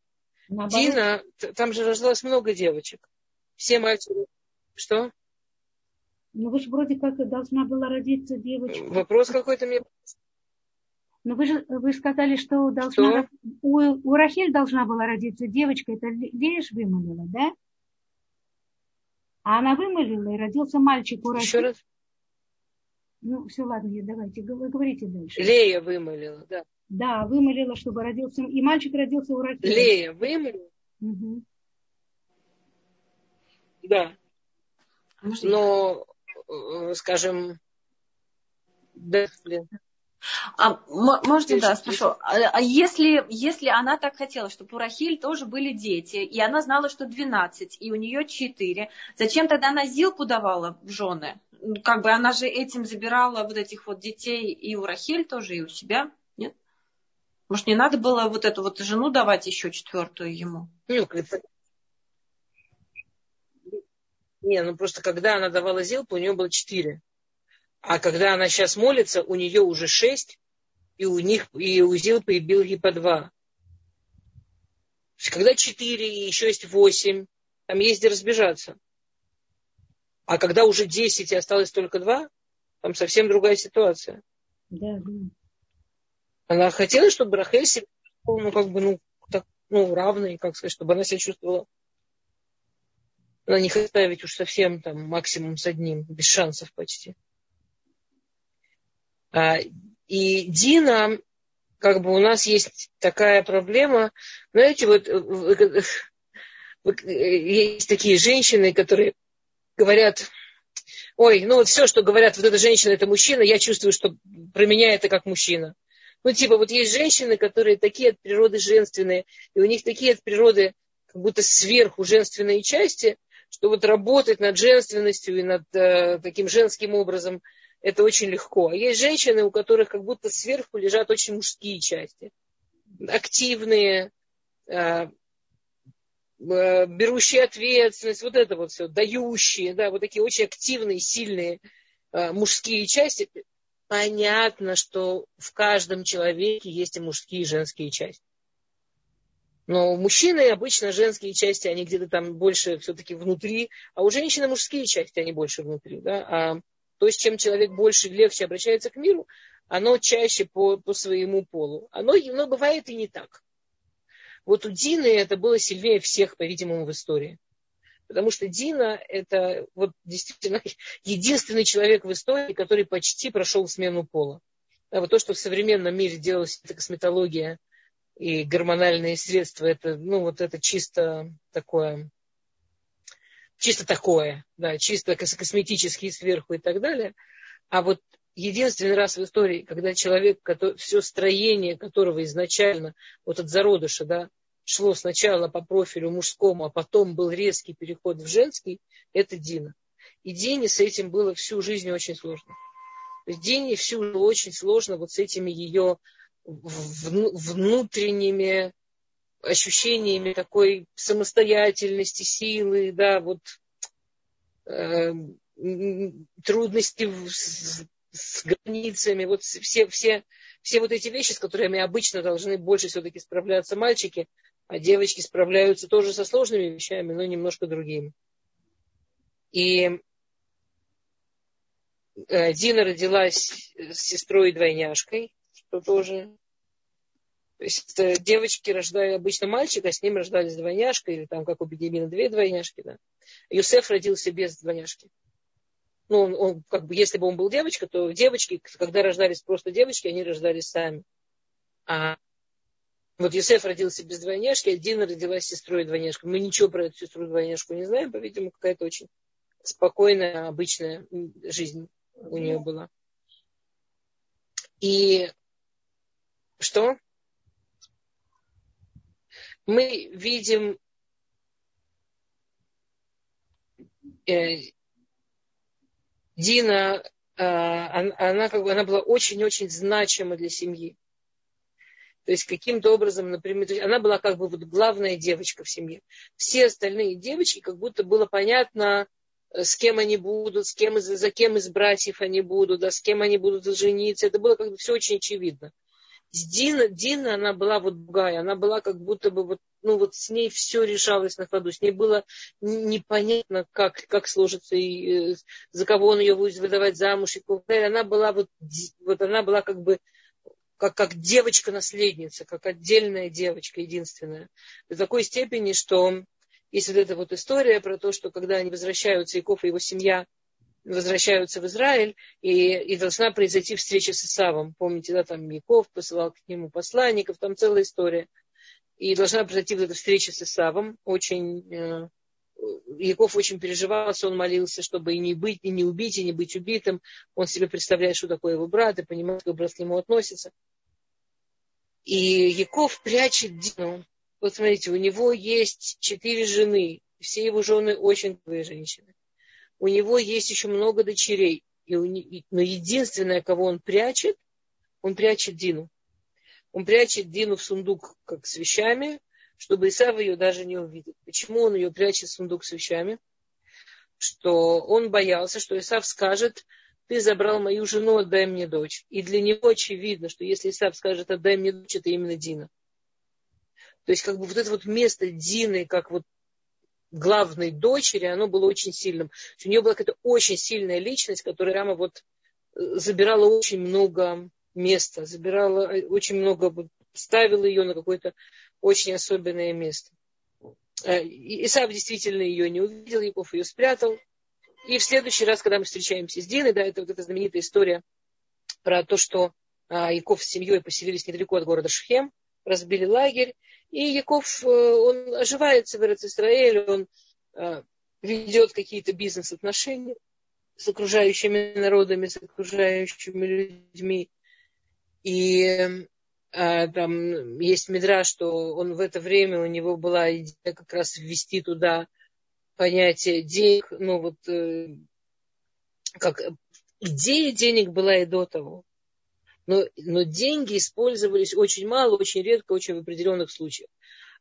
Наоборот. Дина, там же рождалось много девочек. Все мальчики. Что? Ну вы же вроде как должна была родиться девочка. Вопрос какой-то мне... Но вы же вы сказали, что должна что? У, у Рахель должна была родиться девочка, это Лея вымолила, да? А она вымолила, и родился мальчик у. Еще раз? Ну, все, ладно, давайте, вы говорите дальше. Лея вымолила, да. Да, вымолила, чтобы родился, и мальчик родился у Рахель. Лея вымолила? Угу. Да. Но, э, скажем, да, блин. А, можете, да, спрошу. А, а если, если она так хотела, чтобы у Рахиль тоже были дети, и она знала, что 12, и у нее 4, зачем тогда она Зилку давала в жены? Как бы она же этим забирала вот этих вот детей и у Рахиль тоже, и у себя, нет? Может, не надо было вот эту вот жену давать еще четвертую ему? Не, ну просто когда она давала Зилку, у нее было 4. А когда она сейчас молится, у нее уже шесть, и у них, и у Зилпы и Билги по два. Когда четыре и еще есть восемь, там есть где разбежаться. А когда уже десять и осталось только два, там совсем другая ситуация. Да, да. Она хотела, чтобы Рахель себя ну, как бы, ну, так, ну, равной, как сказать, чтобы она себя чувствовала. Она не хотела ставить уж совсем там максимум с одним, без шансов почти. А, и Дина, как бы у нас есть такая проблема, знаете, вот есть такие женщины, которые говорят, ой, ну вот все, что говорят, вот эта женщина, это мужчина, я чувствую, что про меня это как мужчина. Ну, типа, вот есть женщины, которые такие от природы женственные, и у них такие от природы как будто сверху женственные части, что вот работать над женственностью и над э, таким женским образом – это очень легко. А есть женщины, у которых как будто сверху лежат очень мужские части. Активные, э, э, берущие ответственность, вот это вот все, дающие, да, вот такие очень активные, сильные э, мужские части. Понятно, что в каждом человеке есть и мужские, и женские части. Но у мужчины обычно женские части, они где-то там больше все-таки внутри, а у женщины мужские части, они больше внутри. Да? А то, с чем человек больше и легче обращается к миру, оно чаще по, по своему полу. Оно, оно бывает и не так. Вот у Дины это было сильнее всех, по-видимому, в истории. Потому что Дина это вот действительно единственный человек в истории, который почти прошел смену пола. А вот то, что в современном мире делалось, это косметология и гормональные средства, это, ну, вот это чисто такое чисто такое, да, чисто косметические сверху и так далее. А вот единственный раз в истории, когда человек, все строение которого изначально, вот от зародыша, да, шло сначала по профилю мужскому, а потом был резкий переход в женский, это Дина. И Дине с этим было всю жизнь очень сложно. Дине всю жизнь очень сложно вот с этими ее внутренними ощущениями такой самостоятельности, силы, да, вот э, трудности с, с границами, вот все, все, все вот эти вещи, с которыми обычно должны больше все-таки справляться мальчики, а девочки справляются тоже со сложными вещами, но немножко другими. И э, Дина родилась с сестрой и двойняшкой, что тоже то есть девочки рождали обычно мальчика, с ним рождались двойняшка, или там, как у Бегемина, две двойняшки. Да. Юсеф родился без двойняшки. Ну, он, он, как бы, если бы он был девочка, то девочки, когда рождались просто девочки, они рождались сами. А вот Юсеф родился без двойняшки, а Дина родилась сестрой двойняшкой. Мы ничего про эту сестру двойняшку не знаем, по-видимому, какая-то очень спокойная, обычная жизнь у нее была. И что? Мы видим э, Дина, э, она, как бы, она была очень-очень значима для семьи. То есть каким-то образом, например, она была как бы вот главная девочка в семье. Все остальные девочки, как будто было понятно, э, с кем они будут, с кем, за кем из братьев они будут, да, с кем они будут жениться. Это было как бы все очень очевидно. Дина, Дина, она была вот другая, она была как будто бы вот, ну вот с ней все решалось на ходу, с ней было непонятно, как, как сложится, и, э, за кого он ее будет выдавать замуж, и она была вот, вот она была как бы как, как девочка-наследница, как отдельная девочка, единственная. До такой степени, что есть вот эта вот история про то, что когда они возвращаются, Яков и его семья возвращаются в Израиль, и, и должна произойти встреча с Исавом. Помните, да, там Яков посылал к нему посланников, там целая история. И должна произойти вот эта встреча с Исавом. Очень, э, Яков очень переживался, он молился, чтобы и не быть, и не убить, и не быть убитым. Он себе представляет, что такое его брат, и понимает, как брат к нему относится. И Яков прячет Дину. Вот смотрите, у него есть четыре жены. Все его жены очень красивые женщины. У него есть еще много дочерей. И у, но единственное, кого он прячет, он прячет Дину. Он прячет Дину в сундук, как с вещами, чтобы Исав ее даже не увидел. Почему он ее прячет в сундук с вещами? Что он боялся, что Исав скажет, ты забрал мою жену, отдай мне дочь. И для него очевидно, что если Исав скажет, отдай мне дочь, это именно Дина. То есть как бы вот это вот место Дины, как вот главной дочери, оно было очень сильным. У нее была какая-то очень сильная личность, которая прямо вот э, забирала очень много места, забирала э, очень много, ставила ее на какое-то очень особенное место. Э, Исав действительно ее не увидел, Яков ее спрятал. И в следующий раз, когда мы встречаемся с Диной, да, это вот эта знаменитая история про то, что а, Яков с семьей поселились недалеко от города Шхем, разбили лагерь, и Яков, э, он оживается в Израиле, он а, ведет какие-то бизнес-отношения с окружающими народами, с окружающими людьми. И а, там есть медра, что он в это время, у него была идея как раз ввести туда понятие денег, ну вот э, как идея денег была и до того. Но, но деньги использовались очень мало, очень редко, очень в определенных случаях.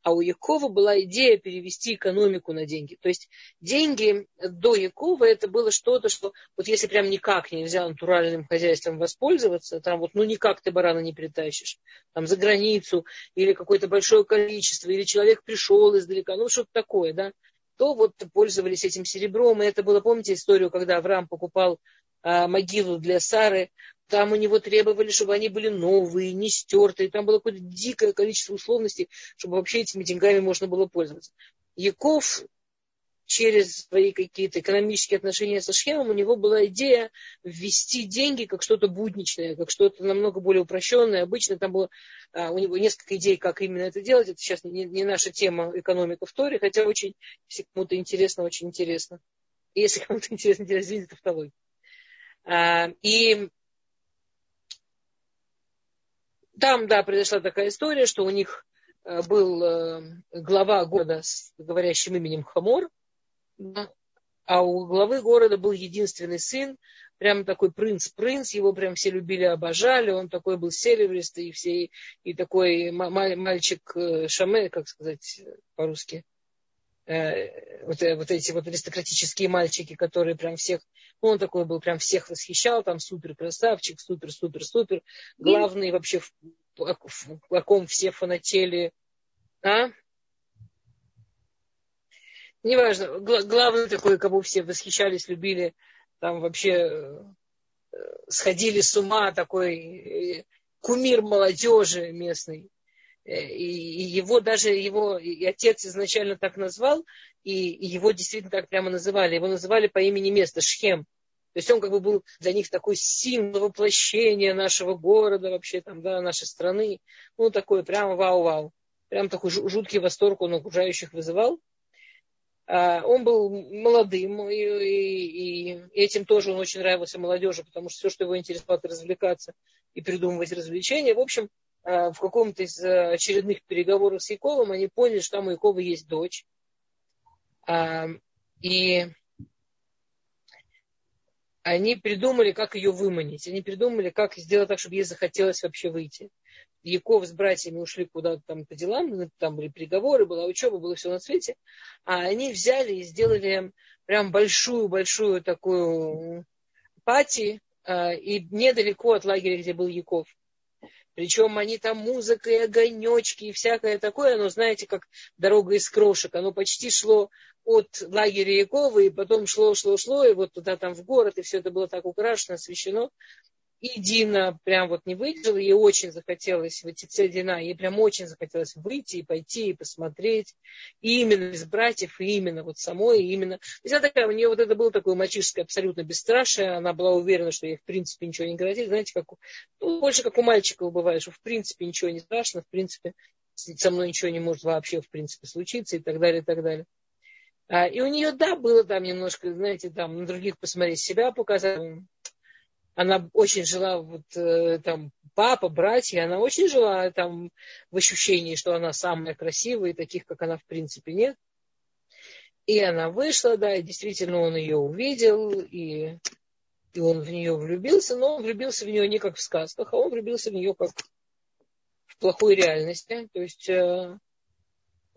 А у Якова была идея перевести экономику на деньги. То есть деньги до Якова это было что-то, что вот если прям никак нельзя натуральным хозяйством воспользоваться, там вот ну никак ты барана не перетащишь, там за границу или какое-то большое количество, или человек пришел издалека, ну что-то такое, да, то вот пользовались этим серебром. И это было, помните историю, когда Авраам покупал а, могилу для Сары, там у него требовали, чтобы они были новые, не стертые. Там было какое-то дикое количество условностей, чтобы вообще этими деньгами можно было пользоваться. Яков через свои какие-то экономические отношения со Шхемом, у него была идея ввести деньги как что-то будничное, как что-то намного более упрощенное. Обычно там было а, у него несколько идей, как именно это делать. Это сейчас не, не наша тема экономика в Торе, хотя очень, если кому-то интересно, очень интересно. Если кому-то интересно, интересно, видит автологию. А, и там, да, произошла такая история, что у них а, был а, глава города с говорящим именем Хамор, а у главы города был единственный сын, прям такой принц-принц, его прям все любили, обожали, он такой был селебрист, и все, и такой мальчик э, Шаме, как сказать по-русски, э, вот, э, вот эти вот аристократические мальчики, которые прям всех, ну, он такой был, прям всех восхищал, там супер красавчик, супер, супер, супер, главный вообще, в, в, в, о ком все фанатели, а? неважно, главный такой, кого все восхищались, любили, там вообще э, сходили с ума, такой э, кумир молодежи местный. Э, и его даже его и отец изначально так назвал, и его действительно так прямо называли. Его называли по имени места Шхем. То есть он как бы был для них такой символ воплощения нашего города, вообще там, да, нашей страны. Ну, такой прямо вау-вау. Прям такой жуткий восторг он окружающих вызывал. А, он был молодым, и, и, и этим тоже он очень нравился молодежи, потому что все, что его интересовало, это развлекаться и придумывать развлечения. В общем, в каком-то из очередных переговоров с Яковом они поняли, что там у Якова есть дочь. А, и они придумали, как ее выманить. Они придумали, как сделать так, чтобы ей захотелось вообще выйти. Яков с братьями ушли куда-то там по делам, ну, там были переговоры, была учеба, было все на свете, а они взяли и сделали прям большую-большую такую пати, а, и недалеко от лагеря, где был Яков. Причем они там музыка и огонечки и всякое такое, оно, знаете, как дорога из крошек. Оно почти шло от лагеря Якова, и потом шло, шло, шло, и вот туда там в город, и все это было так украшено, освещено. И Дина прям вот не выдержала, ей очень захотелось, вот Дина, ей прям очень захотелось выйти и пойти и посмотреть. И именно из братьев, и именно вот самой, и именно... То есть она такая, у нее вот это было такое мальчишеское абсолютно бесстрашие, она была уверена, что ей в принципе ничего не грозит. Знаете, как, ну, больше как у мальчиков бывает, что в принципе ничего не страшно, в принципе со мной ничего не может вообще в принципе случиться и так далее, и так далее. А, и у нее, да, было там немножко, знаете, там на других посмотреть себя показать, она очень жила, вот э, там, папа, братья, она очень жила там в ощущении, что она самая красивая, и таких, как она, в принципе, нет. И она вышла, да, и действительно он ее увидел, и, и он в нее влюбился, но он влюбился в нее не как в сказках, а он влюбился в нее как в плохой реальности. То есть э,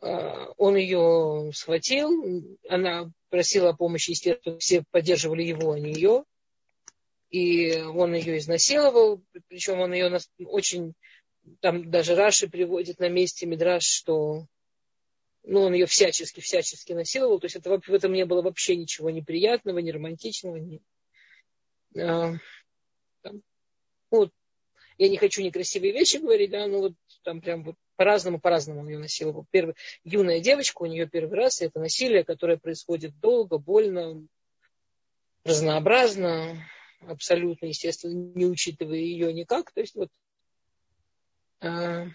э, он ее схватил, она просила о помощи, естественно, все поддерживали его, а не ее и он ее изнасиловал, причем он ее очень, там даже Раши приводит на месте Мидраш, что ну, он ее всячески, всячески насиловал, то есть это, в этом не было вообще ничего неприятного, не романтичного, не, а, ну, я не хочу некрасивые вещи говорить, да, но вот там прям вот по-разному, по-разному он ее насиловал. Первый, юная девочка, у нее первый раз, и это насилие, которое происходит долго, больно, разнообразно, абсолютно, естественно, не учитывая ее никак. То есть вот э,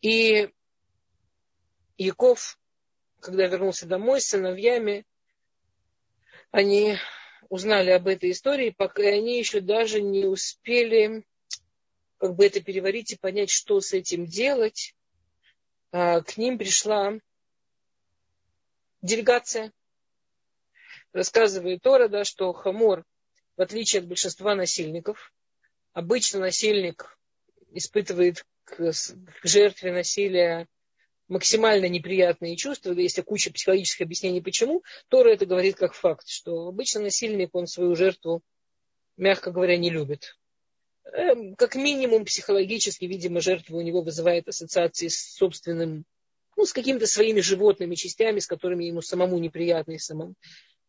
и Яков, когда вернулся домой с сыновьями, они узнали об этой истории, пока они еще даже не успели как бы это переварить и понять, что с этим делать. А, к ним пришла делегация. Рассказывает Тора, да, что Хамор в отличие от большинства насильников. Обычно насильник испытывает к, жертве насилия максимально неприятные чувства, есть куча психологических объяснений, почему, Тора это говорит как факт, что обычно насильник, он свою жертву, мягко говоря, не любит. Эм, как минимум психологически, видимо, жертва у него вызывает ассоциации с собственным, ну, с какими-то своими животными частями, с которыми ему самому неприятно и самому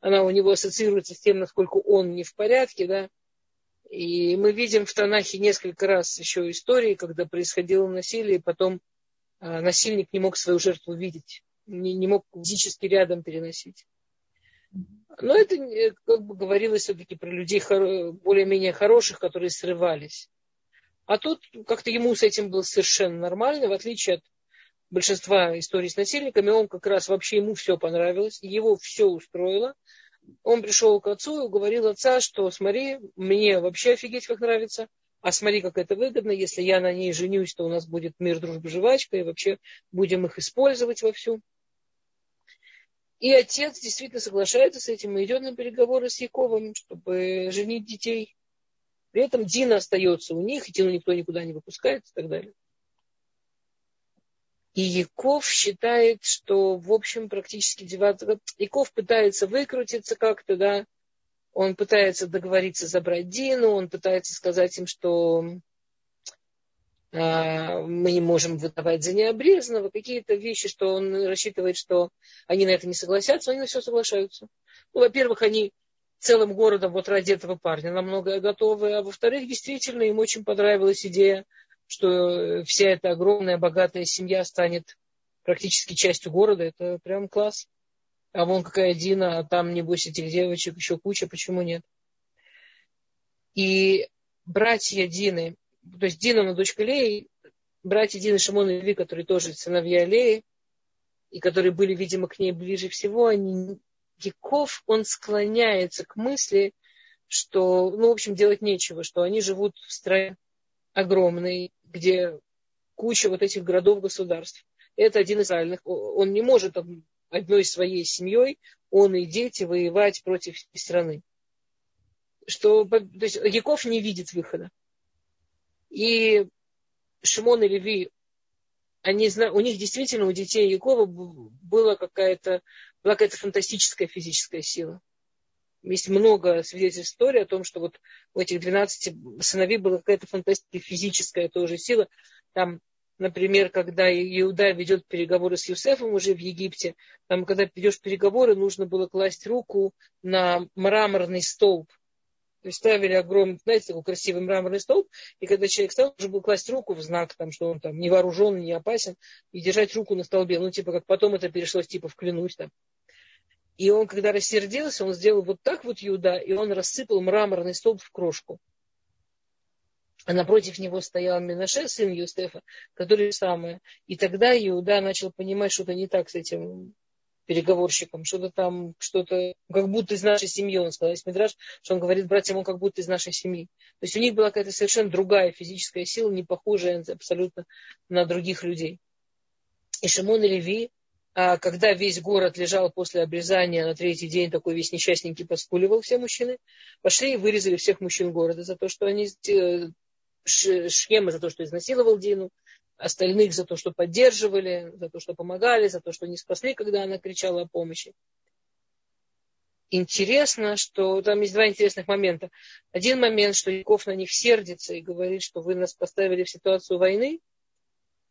она у него ассоциируется с тем, насколько он не в порядке, да. И мы видим в Танахе несколько раз еще истории, когда происходило насилие, и потом а, насильник не мог свою жертву видеть, не, не мог физически рядом переносить. Но это э, как бы говорилось все-таки про людей более-менее хороших, которые срывались. А тут как-то ему с этим было совершенно нормально, в отличие от большинства историй с насильниками, он как раз вообще ему все понравилось, его все устроило. Он пришел к отцу и уговорил отца, что смотри, мне вообще офигеть как нравится, а смотри, как это выгодно, если я на ней женюсь, то у нас будет мир, дружба, жвачка, и вообще будем их использовать вовсю. И отец действительно соглашается с этим и идет на переговоры с Яковом, чтобы женить детей. При этом Дина остается у них, и Дину никто никуда не выпускает и так далее. И Яков считает, что, в общем, практически девятого... Яков пытается выкрутиться как-то, да, он пытается договориться забрать Дину, он пытается сказать им, что а, мы не можем выдавать за необрезанного, какие-то вещи, что он рассчитывает, что они на это не согласятся, они на все соглашаются. Ну, во-первых, они целым городом вот ради этого парня на многое готовы, а во-вторых, действительно, им очень понравилась идея что вся эта огромная богатая семья станет практически частью города, это прям класс. А вон какая Дина, а там, небось, этих девочек еще куча, почему нет? И братья Дины, то есть Дина, она дочка Леи, братья Дины, Шимон и Леви, которые тоже сыновья Леи, и которые были, видимо, к ней ближе всего, они, Яков, он склоняется к мысли, что, ну, в общем, делать нечего, что они живут в стране огромной, где куча вот этих городов-государств. Это один из реальных. Он не может одной своей семьей, он и дети, воевать против страны. Что, то есть Яков не видит выхода. И Шимон и Леви, они, у них действительно, у детей Якова была какая-то, была какая-то фантастическая физическая сила. Есть много свидетельств истории о том, что вот у этих 12 сыновей была какая-то фантастическая физическая тоже сила. Там, например, когда Иуда ведет переговоры с Юсефом уже в Египте, там, когда ведешь переговоры, нужно было класть руку на мраморный столб. То есть ставили огромный, знаете, такой красивый мраморный столб, и когда человек стал, нужно было класть руку в знак, там, что он там не вооружен, не опасен, и держать руку на столбе. Ну, типа, как потом это перешло, типа, в клянусь там. И он, когда рассердился, он сделал вот так вот Иуда, и он рассыпал мраморный столб в крошку. А напротив него стоял Минаше, сын Юстефа, который самое. И тогда Иуда начал понимать, что-то не так с этим переговорщиком, что-то там, что-то, как будто из нашей семьи, он сказал, есть Мидраш, что он говорит братьям, он как будто из нашей семьи. То есть у них была какая-то совершенно другая физическая сила, не похожая абсолютно на других людей. И Шимон и Леви, когда весь город лежал после обрезания на третий день, такой весь несчастненький поскуливал все мужчины, пошли и вырезали всех мужчин города за то, что они Шхема за то, что изнасиловал Дину, остальных за то, что поддерживали, за то, что помогали, за то, что не спасли, когда она кричала о помощи. Интересно, что там есть два интересных момента. Один момент, что Яков на них сердится и говорит, что вы нас поставили в ситуацию войны,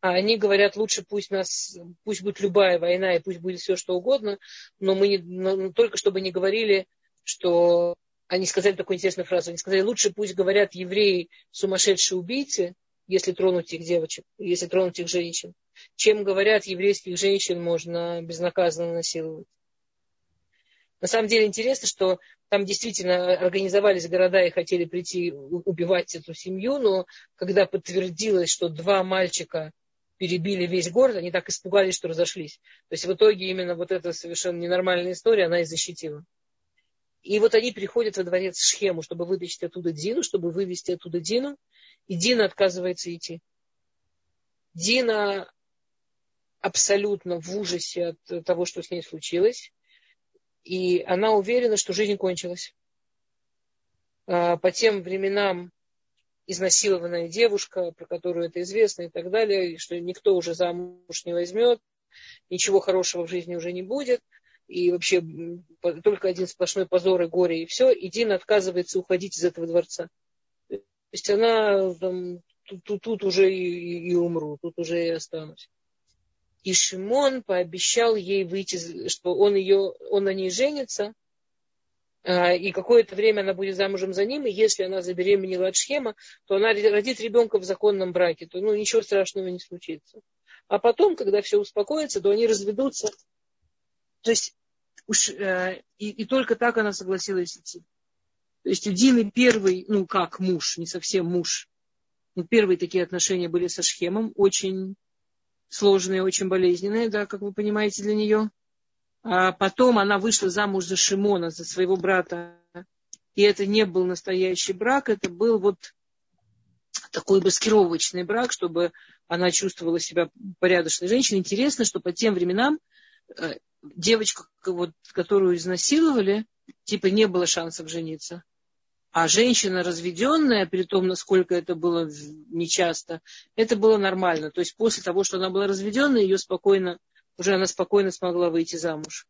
а они говорят, лучше пусть нас, пусть будет любая война и пусть будет все что угодно, но мы не, но только чтобы не говорили, что они сказали такую интересную фразу, они сказали, лучше пусть говорят евреи сумасшедшие убийцы, если тронуть их девочек, если тронуть их женщин, чем говорят еврейских женщин можно безнаказанно насиловать. На самом деле интересно, что там действительно организовались города и хотели прийти убивать эту семью, но когда подтвердилось, что два мальчика перебили весь город, они так испугались, что разошлись. То есть в итоге именно вот эта совершенно ненормальная история, она и защитила. И вот они приходят во дворец Шхему, чтобы вытащить оттуда Дину, чтобы вывести оттуда Дину, и Дина отказывается идти. Дина абсолютно в ужасе от того, что с ней случилось, и она уверена, что жизнь кончилась. А, по тем временам изнасилованная девушка, про которую это известно и так далее, и что никто уже замуж не возьмет, ничего хорошего в жизни уже не будет, и вообще только один сплошной позор и горе, и все, и Дина отказывается уходить из этого дворца. То есть она там, тут, тут, тут уже и, и умру, тут уже и останусь. И Шимон пообещал ей выйти, что он, ее, он на ней женится, и какое-то время она будет замужем за ним, и если она забеременела от Шхема, то она родит ребенка в законном браке, то ну, ничего страшного не случится. А потом, когда все успокоится, то они разведутся. То есть уж, э, и, и только так она согласилась идти. То есть у Дины первый, ну как муж, не совсем муж, но первые такие отношения были со Шхемом, очень сложные, очень болезненные, да, как вы понимаете, для нее. А потом она вышла замуж за Шимона, за своего брата. И это не был настоящий брак, это был вот такой маскировочный брак, чтобы она чувствовала себя порядочной женщиной. Интересно, что по тем временам э, девочка, вот, которую изнасиловали, типа не было шансов жениться. А женщина разведенная, при том, насколько это было нечасто, это было нормально. То есть после того, что она была разведенная, ее спокойно уже она спокойно смогла выйти замуж.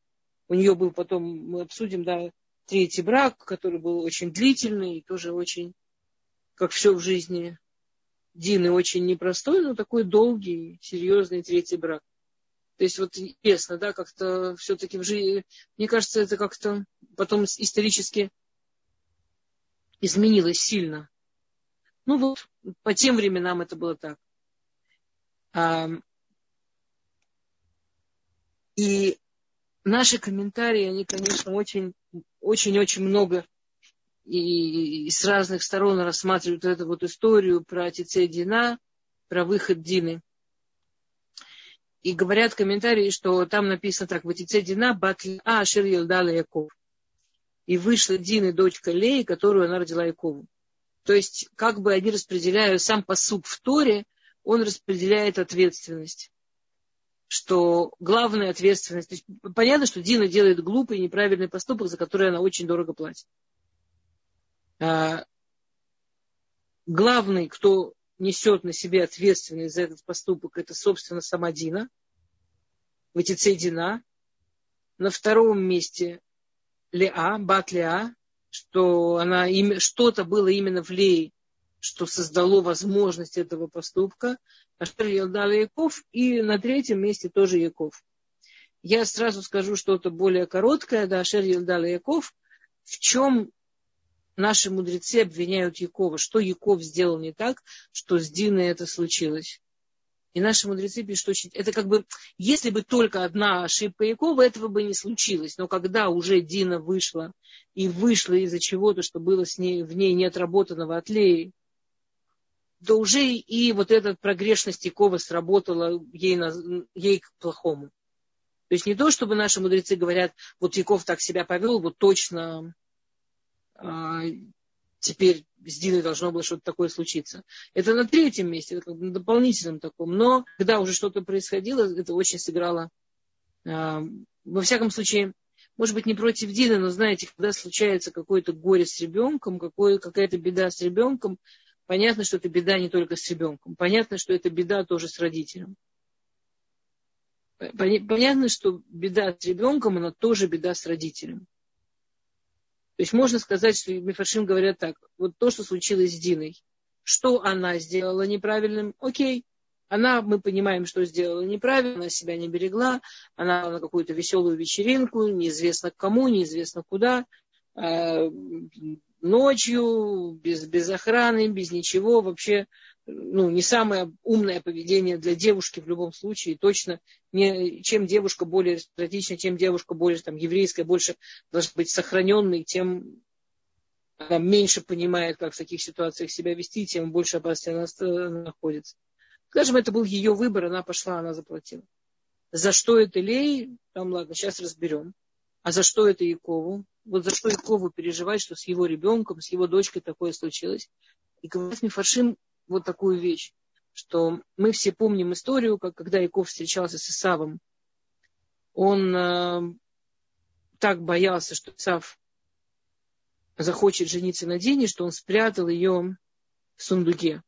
У нее был потом, мы обсудим, да, третий брак, который был очень длительный и тоже очень, как все в жизни Дины, очень непростой, но такой долгий, серьезный третий брак. То есть вот интересно, да, как-то все-таки в жизни, мне кажется, это как-то потом исторически изменилось сильно. Ну вот, по тем временам это было так. И наши комментарии, они, конечно, очень, очень-очень много и, и с разных сторон рассматривают эту вот историю про отеце Дина, про выход Дины. И говорят комментарии, что там написано так, в отеце Дина батли а Ашир Елдала Яков. И вышла Дина, дочка Леи, которую она родила Якову. То есть, как бы они распределяют, сам посук в Торе, он распределяет ответственность что главная ответственность... То есть понятно, что Дина делает глупый и неправильный поступок, за который она очень дорого платит. А, главный, кто несет на себе ответственность за этот поступок, это, собственно, сама Дина, в Дина. На втором месте Леа, Бат Леа, что она, что-то было именно в Лее, что создало возможность этого поступка. Ашер Елдал Яков, и на третьем месте тоже Яков. Я сразу скажу что-то более короткое, да, Ашер Елдал Яков, в чем наши мудрецы обвиняют Якова, что Яков сделал не так, что с Диной это случилось. И наши мудрецы пишут очень... Это как бы, если бы только одна ошибка Якова, этого бы не случилось. Но когда уже Дина вышла, и вышла из-за чего-то, что было с ней, в ней неотработанного от Леи, то уже и вот эта прогрешность Якова сработала ей, на, ей к плохому. То есть не то, чтобы наши мудрецы говорят, вот Яков так себя повел, вот точно а, теперь с Диной должно было что-то такое случиться. Это на третьем месте, это как бы на дополнительном таком. Но когда уже что-то происходило, это очень сыграло. А, во всяком случае, может быть, не против Дины, но знаете, когда случается какое-то горе с ребенком, какая-то беда с ребенком, понятно, что это беда не только с ребенком. Понятно, что это беда тоже с родителем. Понятно, что беда с ребенком, она тоже беда с родителем. То есть можно сказать, что Мифаршим говорят так, вот то, что случилось с Диной, что она сделала неправильным, окей, она, мы понимаем, что сделала неправильно, она себя не берегла, она на какую-то веселую вечеринку, неизвестно к кому, неизвестно куда, э, ночью, без, без охраны, без ничего, вообще ну, не самое умное поведение для девушки в любом случае. Точно, не, чем девушка более аристократична, чем девушка более там, еврейская, больше должна быть сохраненной, тем она меньше понимает, как в таких ситуациях себя вести, тем больше опасности она находится. Скажем, это был ее выбор, она пошла, она заплатила. За что это Лей? Там, ладно, сейчас разберем. А за что это Якову? Вот за что Якову переживать, что с его ребенком, с его дочкой такое случилось. И говорит Мифаршим вот такую вещь, что мы все помним историю, как когда Яков встречался с Исавом, он э, так боялся, что Исав захочет жениться на Дине, что он спрятал ее в сундуке.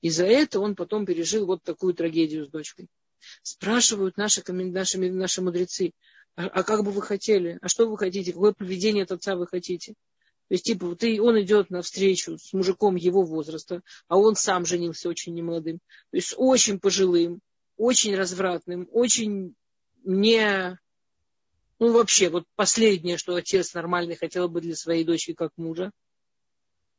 И за это он потом пережил вот такую трагедию с дочкой. Спрашивают наши, наши, наши мудрецы, а, а как бы вы хотели? А что вы хотите? Какое поведение от отца вы хотите? То есть, типа, вот и он идет навстречу с мужиком его возраста, а он сам женился очень немолодым. То есть, очень пожилым, очень развратным, очень не... Ну, вообще, вот последнее, что отец нормальный хотел бы для своей дочери как мужа.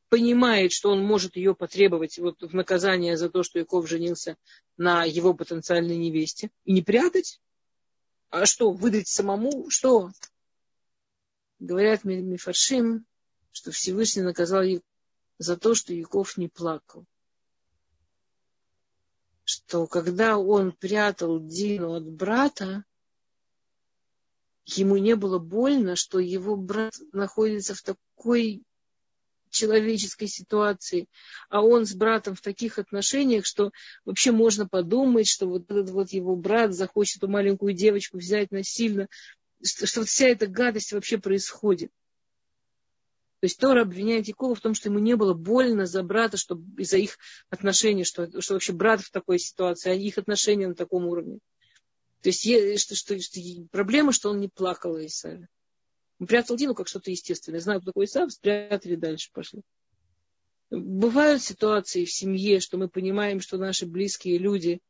Понимает, что он может ее потребовать вот, в наказание за то, что Яков женился на его потенциальной невесте. И не прятать. А что, выдать самому? Что? Говорят Мифаршим, что Всевышний наказал за то, что Яков не плакал. Что когда он прятал Дину от брата, ему не было больно, что его брат находится в такой человеческой ситуации, а он с братом в таких отношениях, что вообще можно подумать, что вот этот вот его брат захочет эту маленькую девочку взять насильно, что, что вот вся эта гадость вообще происходит. То есть Тора обвиняет Якова в том, что ему не было больно за брата, что из-за их отношений, что, что вообще брат в такой ситуации, а их отношения на таком уровне. То есть что, что, что, проблема, что он не плакал. Он прятал Дину как что-то естественное. Знаю, кто такой Исав, спрятали, дальше пошли. Бывают ситуации в семье, что мы понимаем, что наши близкие люди,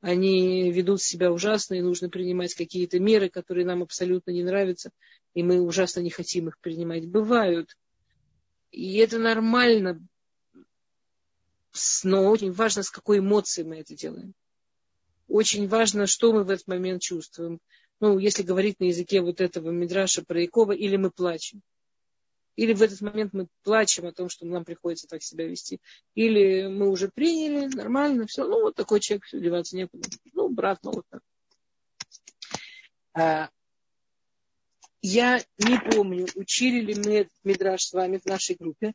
они ведут себя ужасно, и нужно принимать какие-то меры, которые нам абсолютно не нравятся, и мы ужасно не хотим их принимать. Бывают. И это нормально, но очень важно, с какой эмоцией мы это делаем. Очень важно, что мы в этот момент чувствуем. Ну, если говорить на языке вот этого Мидраша про Якова, или мы плачем. Или в этот момент мы плачем о том, что нам приходится так себя вести. Или мы уже приняли, нормально, все. Ну, вот такой человек, все, деваться некуда. Ну, брат, ну, вот так. А, я не помню, учили ли мы этот мидраж с вами в нашей группе,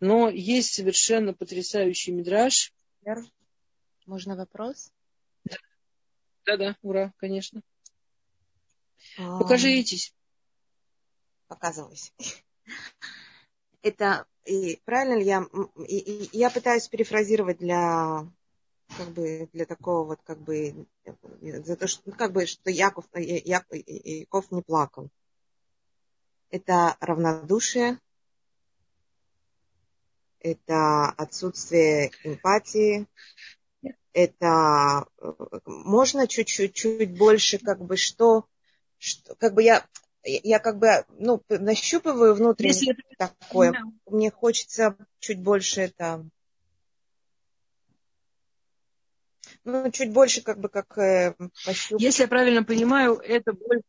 но есть совершенно потрясающий мидраж. Можно вопрос? Да-да, ура, конечно. Покажитесь. Показываюсь. Это и правильно ли я, и, и, я пытаюсь перефразировать для как бы для такого вот как бы за то, что ну, как бы что Яков, Яков, Яков не плакал. это равнодушие, это отсутствие эмпатии, это э, можно чуть-чуть чуть больше как бы что, что как бы я я как бы ну, нащупываю внутренне Если такое. Да. Мне хочется чуть больше это ну, чуть больше как бы как э, пощупать. Если я правильно понимаю, это больше,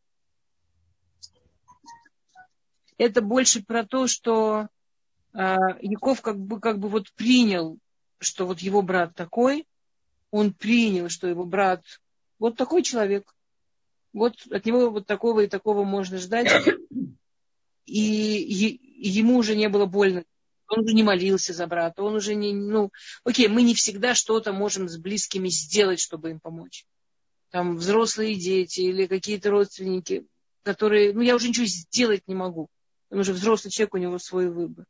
это больше про то, что э, Яков как бы, как бы вот принял, что вот его брат такой, он принял, что его брат вот такой человек. Вот от него вот такого и такого можно ждать. И, и ему уже не было больно. Он уже не молился за брата. Он уже не, ну, окей, мы не всегда что-то можем с близкими сделать, чтобы им помочь. Там взрослые дети или какие-то родственники, которые, ну, я уже ничего сделать не могу. Он уже взрослый человек, у него свой выбор.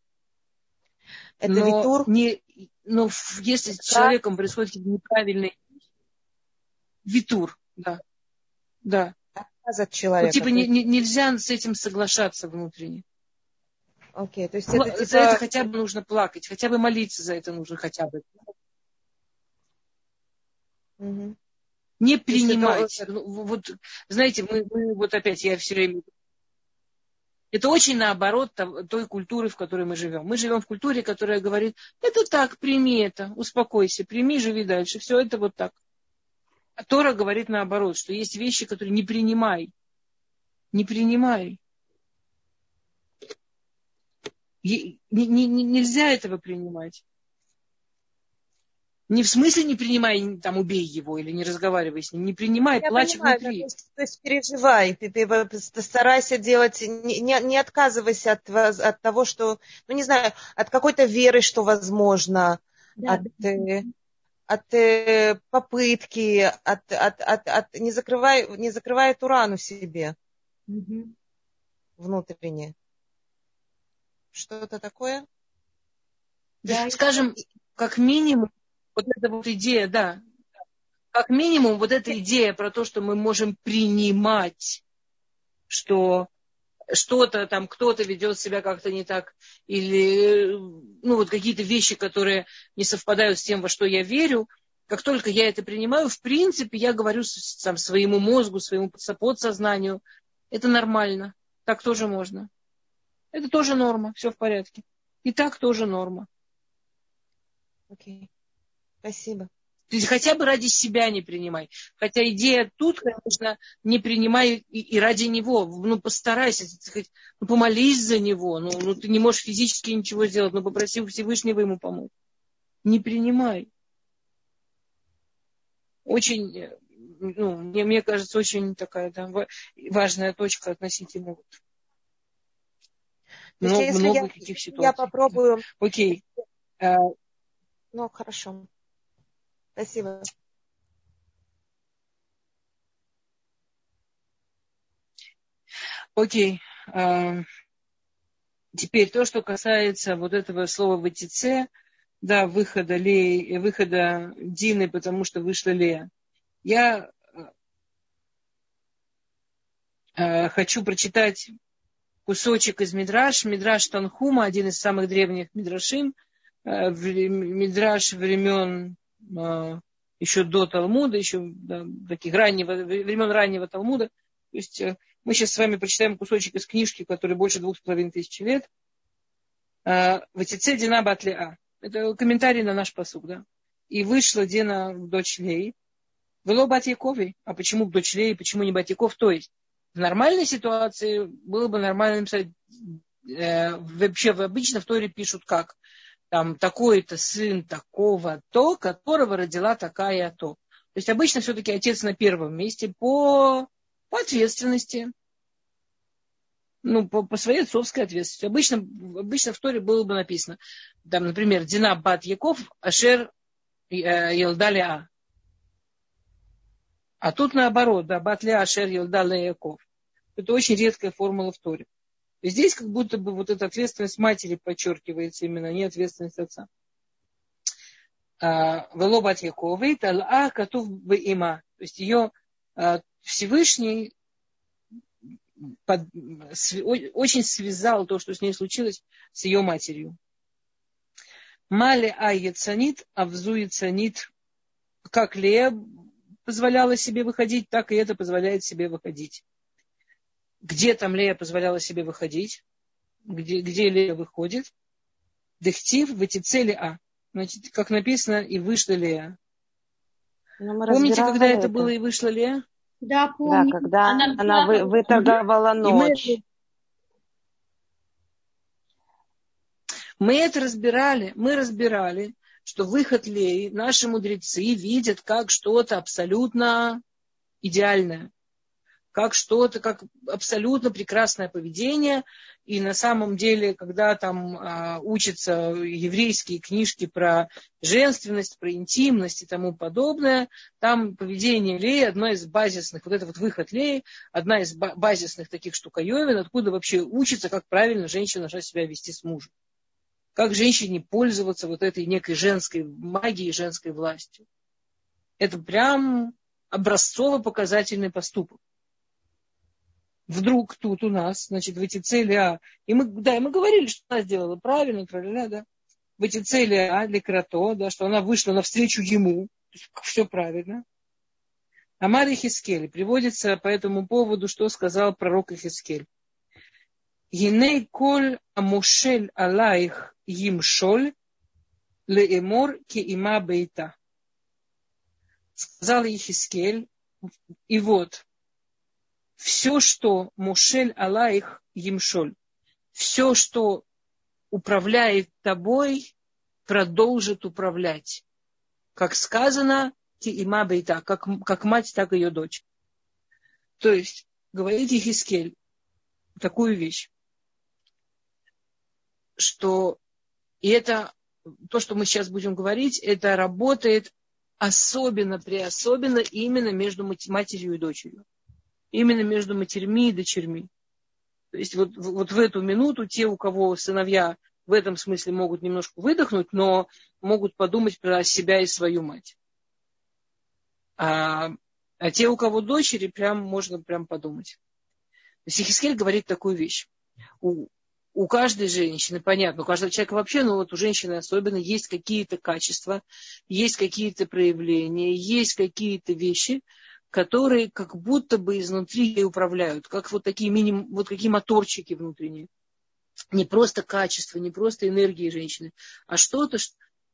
Это но, витур? Не, но если с человеком происходит какие-то неправильные витур, да. Да. Отказ от человека. Ну, типа не, не, нельзя с этим соглашаться внутренне. Окей, то есть это, типа... За это хотя бы нужно плакать, хотя бы молиться за это нужно хотя бы. Угу. Не принимать. Это... Ну, вот, знаете, мы, мы вот опять, я все время это очень наоборот той культуры, в которой мы живем. Мы живем в культуре, которая говорит, это так, прими это, успокойся, прими, живи дальше. Все это вот так. А Тора говорит наоборот, что есть вещи, которые не принимай. Не принимай. Не, не, не, нельзя этого принимать. Не в смысле не принимай, там, убей его или не разговаривай с ним. Не принимай, Я плачь понимаю, внутри. То есть, то есть переживай, ты, ты, старайся делать, не, не, не отказывайся от, от того, что, ну не знаю, от какой-то веры, что возможно, да. от, э, от э, попытки, от, от, от, от, не, закрывай, не закрывай эту рану себе угу. внутренне. Что-то такое? Да, Скажем, как минимум, вот эта вот идея, да, как минимум вот эта идея про то, что мы можем принимать, что что-то там, кто-то ведет себя как-то не так, или ну, вот какие-то вещи, которые не совпадают с тем, во что я верю, как только я это принимаю, в принципе, я говорю там, своему мозгу, своему подсознанию, это нормально, так тоже можно. Это тоже норма, все в порядке. И так тоже норма. Окей. Okay. Спасибо. То есть хотя бы ради себя не принимай. Хотя идея тут, конечно, не принимай и, и ради него. Ну, постарайся, сказать, ну, помолись за него. Ну, ну, ты не можешь физически ничего сделать, но попроси у Всевышнего ему помочь. Не принимай. Очень, ну, мне, мне кажется, очень такая да, важная точка относительно вот, много, много я, каких ситуаций. Я попробую. Окей. Ну, хорошо. Спасибо. Окей. А, теперь то, что касается вот этого слова ВТЦ, да, выхода, Леи, выхода Дины, потому что вышла Лея. Я а, хочу прочитать кусочек из Мидраш. Мидраш Танхума, один из самых древних Мидрашим. Мидраш времен еще до Талмуда, еще да, таких раннего, времен раннего Талмуда. То есть э, мы сейчас с вами прочитаем кусочек из книжки, который больше двух с половиной тысяч лет. А, Ватице Дина Батлиа. Это комментарий на наш посуд, да. И вышла Дина дочь Лей. Было Батьяковой. А почему дочь Лей, почему не Батьяков? То есть в нормальной ситуации было бы нормально написать, э, вообще обычно в Торе пишут как? Там такой-то сын такого-то, которого родила такая-то. То есть обычно все-таки отец на первом месте по, по ответственности. Ну, по, по своей отцовской ответственности. Обычно, обычно в Торе было бы написано, там, например, Дина Бат Яков, Ашер э, Елдаля. А тут наоборот, да, Батля Ашер Елдаля Яков. Это очень редкая формула в Торе. Здесь как будто бы вот эта ответственность матери подчеркивается именно, не ответственность отца. А, Велобат Яковы, Тала Катув има. То есть ее а, Всевышний под, очень связал то, что с ней случилось, с ее матерью. Мали а яцанит, как Лея позволяла себе выходить, так и это позволяет себе выходить. Где там Лея позволяла себе выходить? Где, где Лея выходит? Дехтив в эти цели А. Значит, как написано, и вышла Лея. Помните, когда это, это было и вышла Лея? Да, помню. Да, когда она, она вы, выторговала ночь. Мы это разбирали, мы разбирали, что выход Леи наши мудрецы видят как что-то абсолютно идеальное, как что-то, как абсолютно прекрасное поведение. И на самом деле, когда там а, учатся еврейские книжки про женственность, про интимность и тому подобное, там поведение Леи одно из базисных, вот это вот выход Леи, одна из базисных таких штуковин, откуда вообще учится, как правильно женщина должна себя вести с мужем как женщине пользоваться вот этой некой женской магией, женской властью. Это прям образцово-показательный поступок. Вдруг тут у нас, значит, в эти цели А, и мы, да, и мы говорили, что она сделала правильно, правильно, да, в эти цели А для Крато, да, что она вышла навстречу ему, все правильно. Амар Хискель приводится по этому поводу, что сказал пророк Хискель. Гиней коль амушель алайх Йимшоль леэмор има бейта. Сказал Ехискель, и вот, все, что Мушель Аллаих Емшоль, все, что управляет тобой, продолжит управлять. Как сказано, има бейта, как, как мать, так и ее дочь. То есть, говорит Ехискель такую вещь, что и это, то, что мы сейчас будем говорить, это работает особенно, преособенно именно между матерью и дочерью. Именно между матерьми и дочерьми. То есть вот, вот в эту минуту те, у кого сыновья в этом смысле могут немножко выдохнуть, но могут подумать про себя и свою мать. А, а те, у кого дочери, прям можно прям подумать. То говорит такую вещь. У, у каждой женщины, понятно, у каждого человека вообще, но вот у женщины особенно есть какие-то качества, есть какие-то проявления, есть какие-то вещи, которые как будто бы изнутри ей управляют, как вот такие миним, вот какие моторчики внутренние. Не просто качество, не просто энергии женщины, а что-то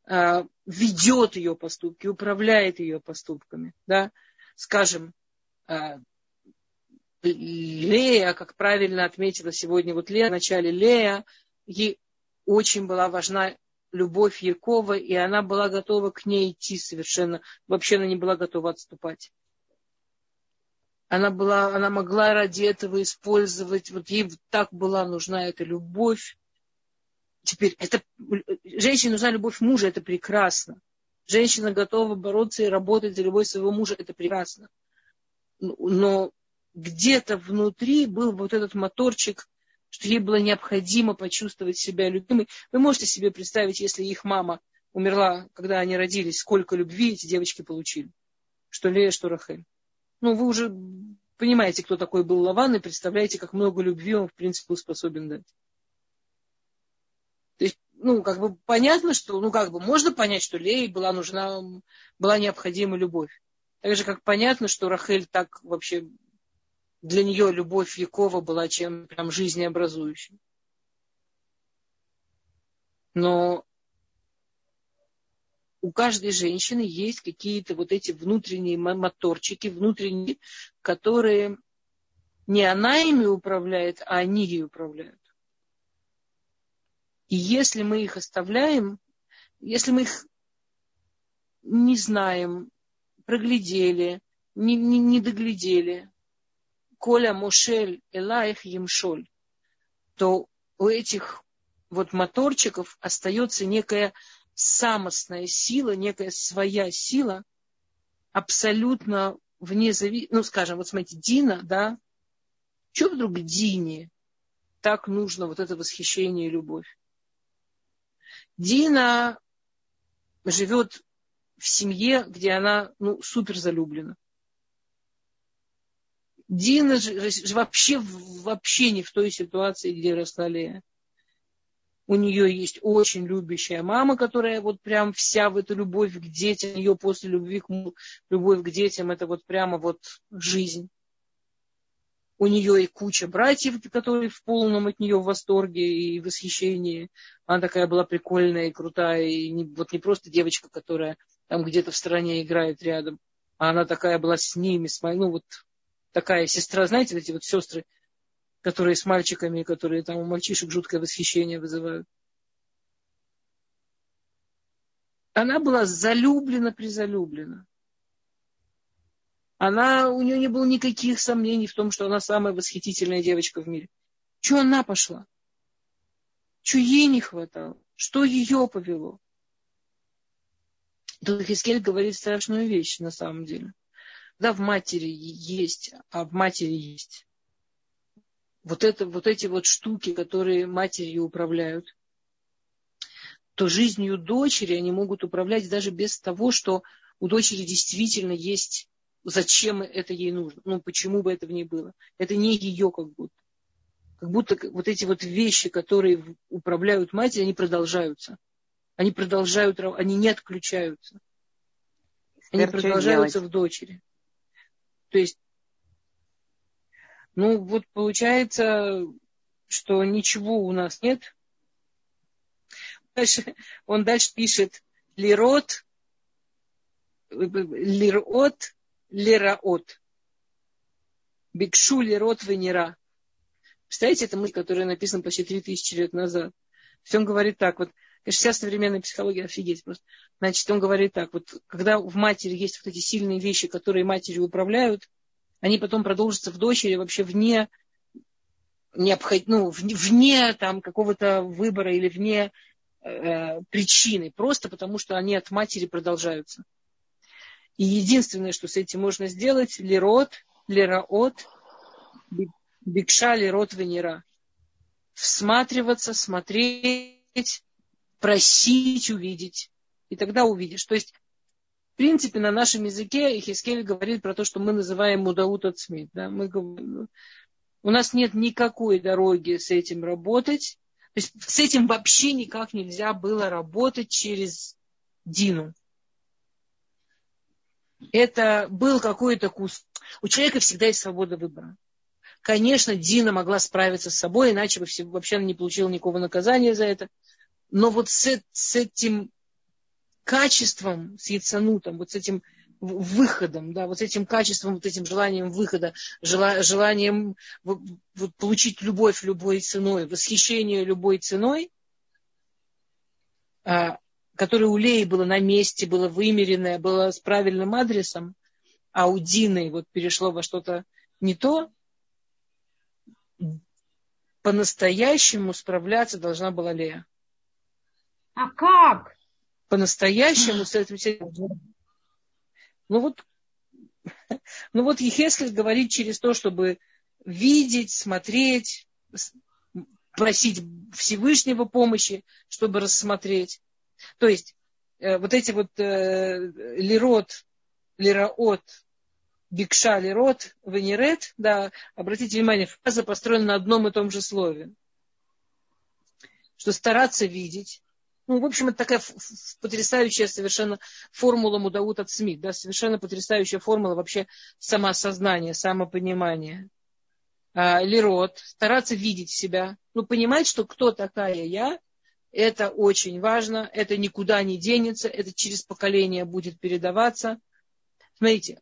а, ведет ее поступки, управляет ее поступками. Да? Скажем, а, Лея, как правильно отметила сегодня вот Лея, в начале Лея, ей очень была важна любовь Якова, и она была готова к ней идти совершенно. Вообще она не была готова отступать. Она, была, она могла ради этого использовать, вот ей так была нужна эта любовь. Теперь, это, женщине нужна любовь мужа, это прекрасно. Женщина готова бороться и работать за любовь своего мужа, это прекрасно. Но где-то внутри был вот этот моторчик, что ей было необходимо почувствовать себя любимой. Вы можете себе представить, если их мама умерла, когда они родились, сколько любви эти девочки получили. Что Лея, что Рахель. Ну, вы уже понимаете, кто такой был Лаван, и представляете, как много любви он, в принципе, способен дать. То есть, ну, как бы понятно, что, ну, как бы можно понять, что Лее была нужна, была необходима любовь. Так же, как понятно, что Рахель так вообще для нее любовь Якова была чем прям жизнеобразующим. Но у каждой женщины есть какие-то вот эти внутренние моторчики, внутренние, которые не она ими управляет, а они ей управляют. И если мы их оставляем, если мы их не знаем, проглядели, не, не, не доглядели, Коля Мушель Элаих Емшоль, то у этих вот моторчиков остается некая самостная сила, некая своя сила, абсолютно вне зависимости, ну, скажем, вот смотрите, Дина, да, что вдруг Дине так нужно вот это восхищение и любовь? Дина живет в семье, где она, ну, супер залюблена Дина же вообще, вообще не в той ситуации, где росла Лея. У нее есть очень любящая мама, которая вот прям вся в эту любовь к детям, ее после любви к любовь к детям, это вот прямо вот жизнь. У нее и куча братьев, которые в полном от нее восторге и восхищении. Она такая была прикольная и крутая, и не, вот не просто девочка, которая там где-то в стороне играет рядом, а она такая была с ними, с, ну вот такая сестра, знаете, эти вот сестры, которые с мальчиками, которые там у мальчишек жуткое восхищение вызывают. Она была залюблена, призалюблена. Она, у нее не было никаких сомнений в том, что она самая восхитительная девочка в мире. Чего она пошла? Чего ей не хватало? Что ее повело? Тут Хискель говорит страшную вещь на самом деле когда в матери есть, а в матери есть вот, это, вот эти вот штуки, которые матерью управляют, то жизнью дочери они могут управлять даже без того, что у дочери действительно есть, зачем это ей нужно, ну почему бы это в ней было. Это не ее как будто. Как будто вот эти вот вещи, которые управляют матерью, они продолжаются. Они продолжают, они не отключаются. Они продолжаются в дочери. То есть, ну вот получается, что ничего у нас нет. Дальше, он дальше пишет лирот, лирот, лираот. Бикшу лирот венера. Представляете, это мысль, которая написана почти 3000 лет назад. Все он говорит так, вот, конечно, вся современная психология офигеть просто. Значит, он говорит так, вот когда в матери есть вот эти сильные вещи, которые матерью управляют, они потом продолжатся в дочери вообще вне необход... ну, вне там какого-то выбора или вне э, причины, просто потому что они от матери продолжаются. И единственное, что с этим можно сделать, лирот, лираот, бикша, лирот, венера. Всматриваться, смотреть, просить увидеть. И тогда увидишь. То есть, принципе, на нашем языке Хискель говорит про то, что мы называем мудаут от Да? Мы, у нас нет никакой дороги с этим работать. То есть с этим вообще никак нельзя было работать через Дину. Это был какой-то кус. У человека всегда есть свобода выбора. Конечно, Дина могла справиться с собой, иначе бы вообще не получила никакого наказания за это. Но вот с, с этим качеством, с яйцанутом, вот с этим выходом, да, вот с этим качеством, вот этим желанием выхода, желанием вот, получить любовь любой ценой, восхищение любой ценой, а, которое у Леи было на месте, было вымеренное, было с правильным адресом, а у Дины вот перешло во что-то не то, по-настоящему справляться должна была Лея. А как? По-настоящему с этим Ну вот, ну вот Ехескель говорит через то, чтобы видеть, смотреть, просить Всевышнего помощи, чтобы рассмотреть. То есть э, вот эти вот э, лирот, лираот, бикша, лирот, венерет, да, обратите внимание, фраза построена на одном и том же слове. Что стараться видеть, ну, в общем, это такая потрясающая совершенно формула Мудаута Смит, да, совершенно потрясающая формула вообще самоосознания, самопонимания. А, лирот, стараться видеть себя, ну, понимать, что кто такая я, это очень важно, это никуда не денется, это через поколение будет передаваться. Смотрите,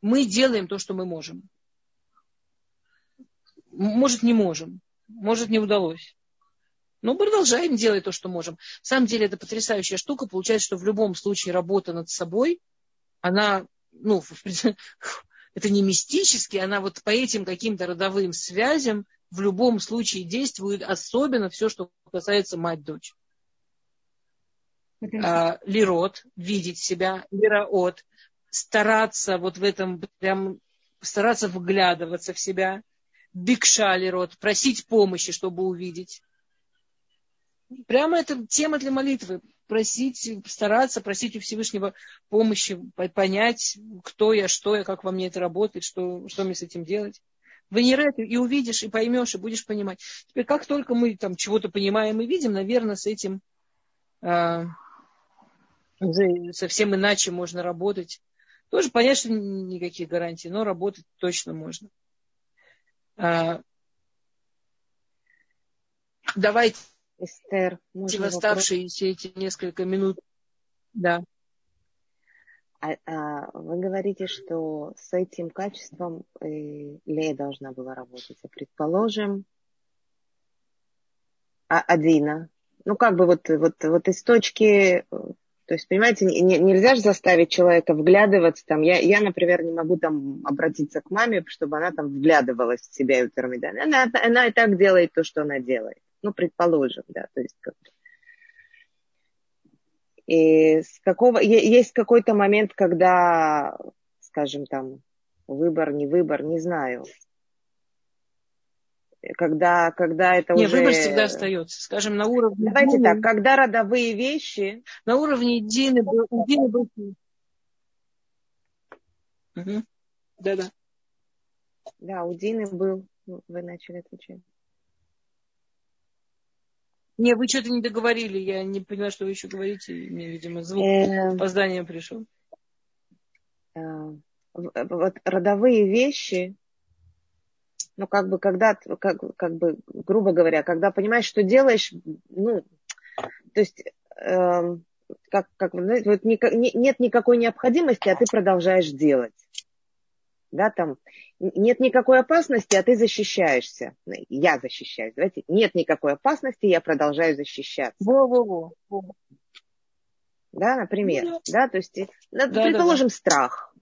мы делаем то, что мы можем. Может, не можем, может, не удалось. Но продолжаем делать то, что можем. На самом деле это потрясающая штука. Получается, что в любом случае работа над собой, она, ну, это не мистически, она вот по этим каким-то родовым связям в любом случае действует, особенно все, что касается мать-дочь. А, лирот, видеть себя, лираот, стараться вот в этом, прям стараться вглядываться в себя, бикша лирот, просить помощи, чтобы увидеть. Прямо это тема для молитвы. просить, стараться просить у Всевышнего помощи, понять, кто я, что я, как во мне это работает, что, что мне с этим делать. Венерет, и увидишь, и поймешь, и будешь понимать. Теперь, как только мы там чего-то понимаем и видим, наверное, с этим уже совсем иначе можно работать. Тоже что никаких гарантий, но работать точно можно. А, давайте Эстер, в оставшиеся эти несколько минут. Да. А, а, вы говорите, что с этим качеством э, Лея должна была работать. А предположим, а Адина. Ну, как бы вот, вот, вот из точки... То есть, понимаете, не, нельзя же заставить человека вглядываться. Там, я, я, например, не могу там обратиться к маме, чтобы она там вглядывалась в себя и в Термидан. Она, она и так делает то, что она делает. Ну, предположим, да. То есть, как и с какого, есть какой-то момент, когда, скажем, там, выбор, не выбор, не знаю. Когда, когда это не, уже... выбор всегда остается. Скажем, на уровне... Давайте так, когда родовые вещи... На уровне Дины был... Угу. Да-да. Да, у Дины был... Вы начали отвечать. Не, вы что-то не договорили, я не поняла, что вы еще говорите. Мне, видимо, звук с опозданием пришел. Э, вот родовые вещи, ну, как бы, когда, как, как бы, грубо говоря, когда понимаешь, что делаешь, ну, то есть, э, как, как, знаете, вот не, нет никакой необходимости, а ты продолжаешь делать да, там нет никакой опасности, а ты защищаешься. Я защищаюсь. Давайте, нет никакой опасности, я продолжаю защищаться. Во-во-во. Да, например. Ну, да, то есть, да, предположим, да, да. страх.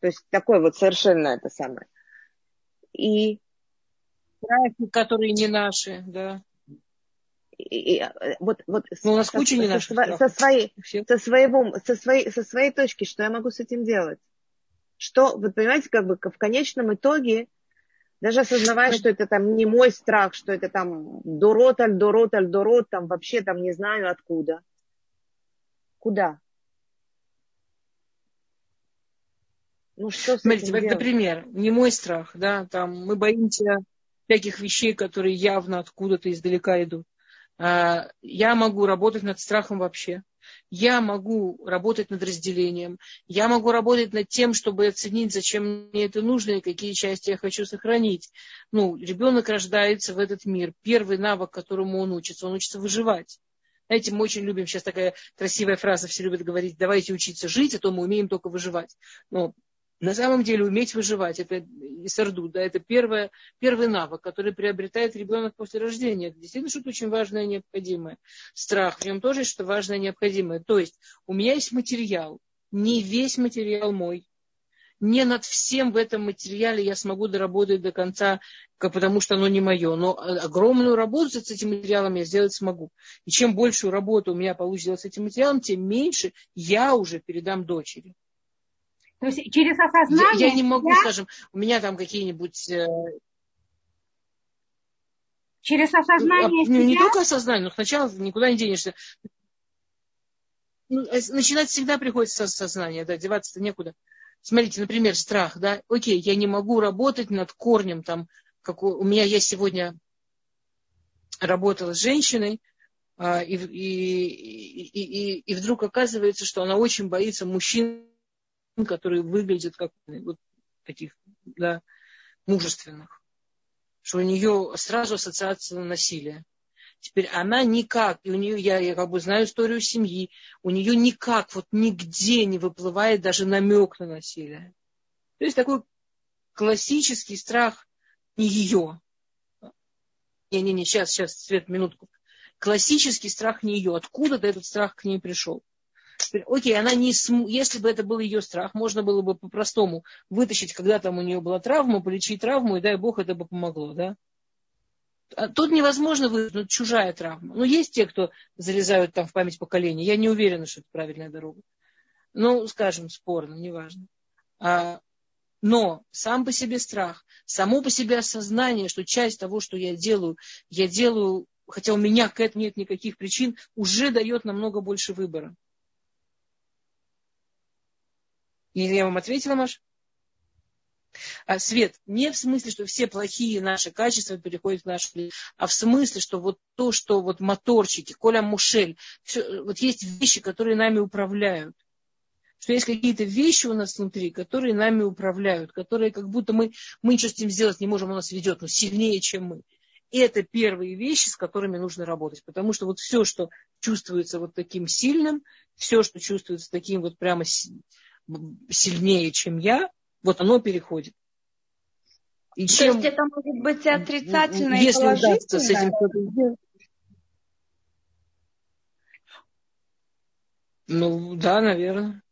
То есть такой вот совершенно это самое. И страхи, которые не наши, да. И, и, вот, вот ну, у нас куча не наших со, со, своей, со, своего, со, своей, со своей точки, что я могу с этим делать? Что, вы понимаете, как бы в конечном итоге, даже осознавая, что это там не мой страх, что это там дорот, аль дорот, аль дорот, там вообще там не знаю откуда. Куда? Ну, что Смотрите, вот, например, не мой страх, да, там мы боимся всяких вещей, которые явно откуда-то издалека идут. А, я могу работать над страхом вообще я могу работать над разделением, я могу работать над тем, чтобы оценить, зачем мне это нужно и какие части я хочу сохранить. Ну, ребенок рождается в этот мир. Первый навык, которому он учится, он учится выживать. Знаете, мы очень любим, сейчас такая красивая фраза, все любят говорить, давайте учиться жить, а то мы умеем только выживать. Но на самом деле уметь выживать, это сарду, да, это первое, первый навык, который приобретает ребенок после рождения. Это действительно что-то очень важное и необходимое. Страх, в нем тоже есть что-то важное и необходимое. То есть у меня есть материал, не весь материал мой, не над всем в этом материале я смогу доработать до конца, потому что оно не мое. Но огромную работу с этим материалом я сделать смогу. И чем большую работу у меня получится с этим материалом, тем меньше я уже передам дочери. То есть через осознание... Я, я не могу, я... скажем, у меня там какие-нибудь... Э... Через осознание ну, себя... Не только осознание, но сначала никуда не денешься. Ну, э, начинать всегда приходится с сознания, да, деваться-то некуда. Смотрите, например, страх, да, окей, я не могу работать над корнем, там, как у, у меня я сегодня работала с женщиной, а, и, и, и, и, и вдруг оказывается, что она очень боится мужчин, которые выглядят как вот таких, да, мужественных. Что у нее сразу ассоциация на насилие. Теперь она никак, и у нее, я, я как бы знаю историю семьи, у нее никак, вот нигде не выплывает даже намек на насилие. То есть такой классический страх не ее. Не-не-не, сейчас, сейчас, Свет, минутку. Классический страх не ее. Откуда-то этот страх к ней пришел. Окей, она не см... если бы это был ее страх, можно было бы по-простому вытащить, когда там у нее была травма, полечить травму, и дай бог это бы помогло, да? А тут невозможно вытянуть чужая травма. Ну, есть те, кто залезают там в память поколения. Я не уверена, что это правильная дорога. Ну, скажем, спорно, неважно. А, но сам по себе страх, само по себе осознание, что часть того, что я делаю, я делаю хотя у меня к этому нет никаких причин, уже дает намного больше выбора. Или я вам ответила, Маш? А, Свет, не в смысле, что все плохие наши качества переходят в нашу а в смысле, что вот то, что вот моторчики, Коля Мушель, все, вот есть вещи, которые нами управляют. Что есть какие-то вещи у нас внутри, которые нами управляют, которые как будто мы, мы ничего с этим сделать не можем, он нас ведет, но сильнее, чем мы. И это первые вещи, с которыми нужно работать. Потому что вот все, что чувствуется вот таким сильным, все, что чувствуется таким вот прямо сильнее, чем я, вот оно переходит. И То чем, есть это может быть отрицательное если и? Удастся с этим что-то Ну, да, наверное.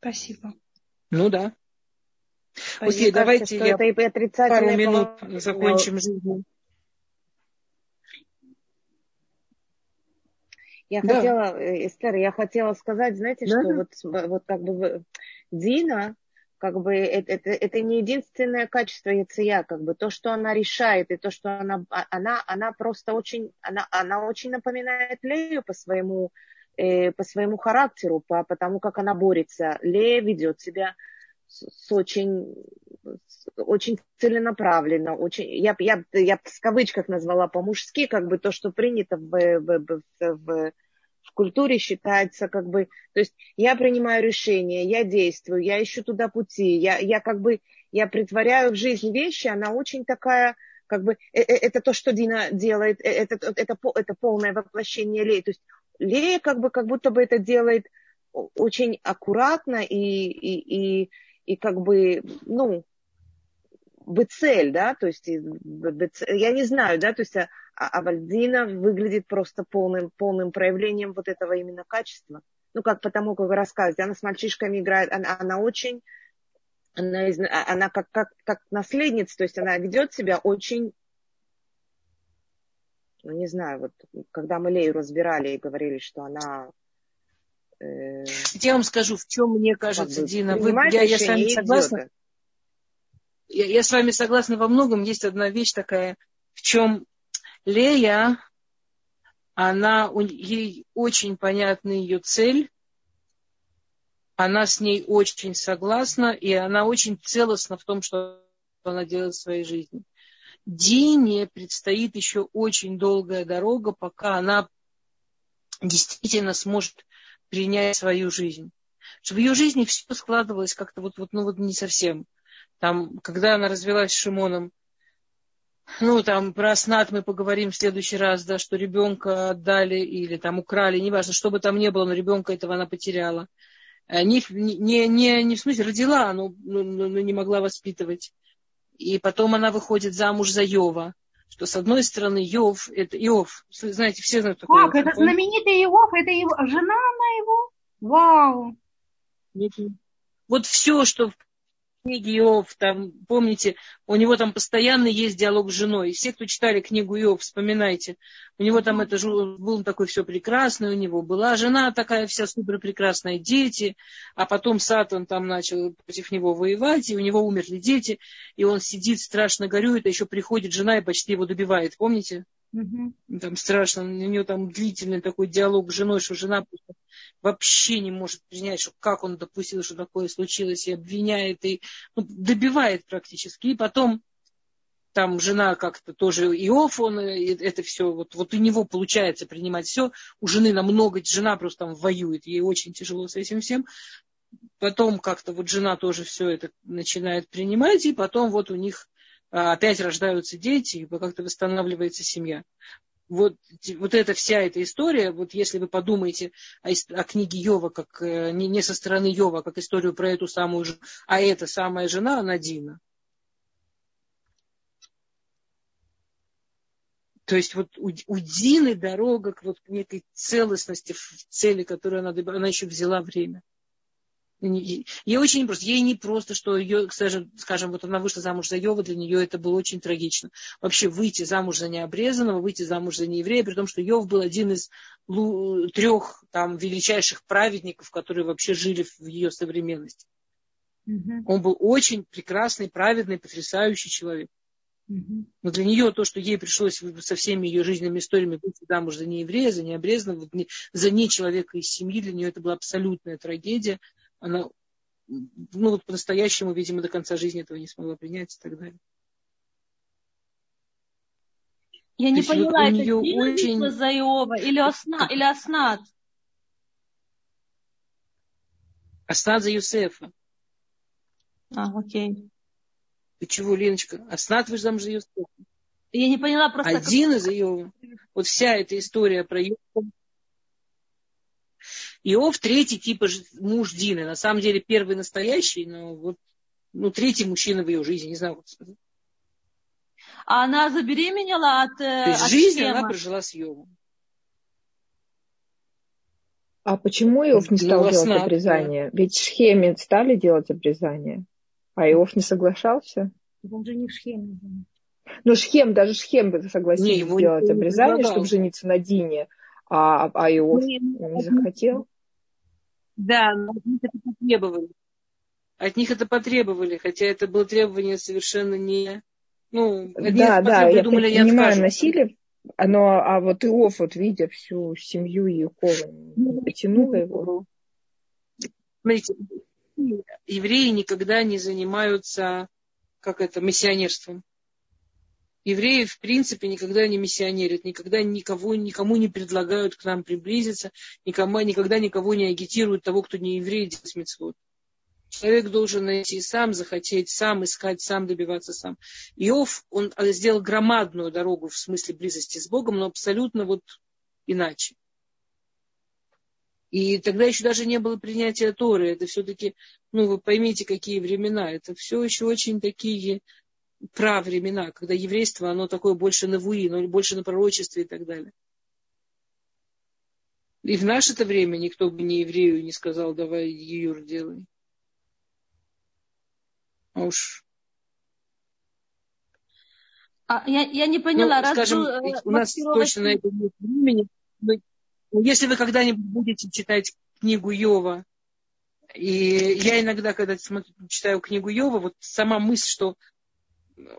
Спасибо. Ну, да. Мне Окей, кажется, давайте я это и отрицательное пару минут закончим жизнь. Я да. хотела, э, Эстер, я хотела сказать, знаете, да? что вот, вот как бы Дина, как бы это, это, это не единственное качество Яция, как бы то, что она решает, и то, что она, а, она, она просто очень, она, она очень напоминает Лею по своему, э, по своему характеру, по, по тому, как она борется. Лея ведет себя с, очень, с, очень целенаправленно, очень, я, я, я в кавычках назвала по-мужски, как бы то, что принято в, в, в, в в культуре считается как бы, то есть я принимаю решение, я действую, я ищу туда пути, я, я как бы, я притворяю в жизнь вещи, она очень такая, как бы, э, э, это то, что Дина делает, э, это, это, это, это полное воплощение Леи. То есть Лея как бы, как будто бы это делает очень аккуратно и, и, и, и как бы, ну, цель, да, то есть я не знаю, да, то есть а, а Вальдина выглядит просто полным, полным проявлением вот этого именно качества. Ну, как потому, как вы рассказываете, она с мальчишками играет, она, она очень, она, она как, как, как наследница, то есть она ведет себя очень, ну, не знаю, вот когда мы Лею разбирали и говорили, что она э, я вам скажу, в чем мне кажется, как бы, Дина, вы, я, я с вами согласна. Я, я с вами согласна во многом. Есть одна вещь такая, в чем Лея, она, ей очень понятна ее цель, она с ней очень согласна, и она очень целостна в том, что она делает в своей жизни. Дине предстоит еще очень долгая дорога, пока она действительно сможет принять свою жизнь. Чтобы в ее жизни все складывалось как-то вот, вот, ну вот не совсем. Там, когда она развелась с Шимоном, ну, там про снат мы поговорим в следующий раз, да, что ребенка отдали или там украли, неважно, что бы там ни было, но ребенка этого она потеряла. Э, не, не, не, не в смысле родила, но, но, но не могла воспитывать. И потом она выходит замуж за Йова. Что с одной стороны Йов, это Иов, знаете, все знают такое. Как, это знаменитый Иов, это его, жена она его? Вау! Вот все, что книги Иов, там, помните, у него там постоянно есть диалог с женой. Все, кто читали книгу Иов, вспоминайте, у него там это был такой все прекрасный, у него была жена такая вся супер прекрасная, дети, а потом Сатан там начал против него воевать, и у него умерли дети, и он сидит, страшно горюет, а еще приходит жена и почти его добивает, помните? Угу. Там страшно, у нее там длительный такой диалог с женой, что жена вообще не может принять, что как он допустил, что такое случилось, и обвиняет, и ну, добивает практически. И потом там жена как-то тоже Иов, он это все, вот, вот у него получается принимать все. У жены намного, жена просто там воюет, ей очень тяжело с этим всем. Потом как-то вот жена тоже все это начинает принимать, и потом вот у них опять рождаются дети, и как-то восстанавливается семья. Вот, вот эта вся эта история, вот если вы подумаете о, о книге Йова, как э, не, не со стороны Йова, а как историю про эту самую жену, а эта самая жена Надина. То есть вот у, у Дины дорога к вот некой целостности в цели, которую она, она еще взяла время. Ей очень просто. Ей не просто, что ее, скажем, скажем, вот она вышла замуж за Йова, для нее это было очень трагично. Вообще выйти замуж за необрезанного, выйти замуж за нееврея, при том, что Йов был один из трех там, величайших праведников, которые вообще жили в ее современности. Угу. Он был очень прекрасный, праведный, потрясающий человек. Но для нее то, что ей пришлось со всеми ее жизненными историями быть замуж за нееврея, за необрезанного, за не человека из семьи, для нее это была абсолютная трагедия. Она ну, вот по-настоящему, видимо, до конца жизни этого не смогла принять и так далее. Я не поняла, это нее очень... за Иова или, осна, или Аснат? Аснат за Юсефа. А, окей. Ты чего, Леночка? Аснат вы замуж за Юсефа. Я не поняла просто... Один как... из Иова. Вот вся эта история про Иова. Иов третий типа муж Дины. На самом деле первый настоящий, но вот ну, третий мужчина в ее жизни, не знаю, как сказать. А она забеременела от То есть от жизнь Шхема. она прожила с Йовом. А почему Иов не стал ну, делать сна, обрезание? Да. Ведь Шхеме стали делать обрезание, а Иов не соглашался. Он же не в Шхеме. Ну, Шхем, даже Шхем бы согласился сделать обрезание, чтобы жениться на Дине, а, а Иов не, не захотел. Да, но от них это потребовали. От них это потребовали, хотя это было требование совершенно не ну, да, да, я понимаю насилие, но, а вот Иов, вот видя всю семью Якова, потянула его. Смотрите, евреи никогда не занимаются, как это, миссионерством. Евреи, в принципе, никогда не миссионерят, никогда никого, никому не предлагают к нам приблизиться, никому, никогда никого не агитируют того, кто не еврей, делать. Человек должен найти сам, захотеть сам, искать сам, добиваться сам. Иов, он сделал громадную дорогу в смысле близости с Богом, но абсолютно вот иначе. И тогда еще даже не было принятия Торы. Это все-таки, ну, вы поймите, какие времена. Это все еще очень такие правремена, когда еврейство, оно такое больше на вуи, но больше на пророчестве и так далее. И в наше-то время никто бы не еврею не сказал, давай Юр делай. А уж а, я, я не поняла, ну, раз скажем, был, э, у нас точно на это нет времени. Но если вы когда-нибудь будете читать книгу Йова, и я иногда, когда смотрю, читаю книгу Йова, вот сама мысль, что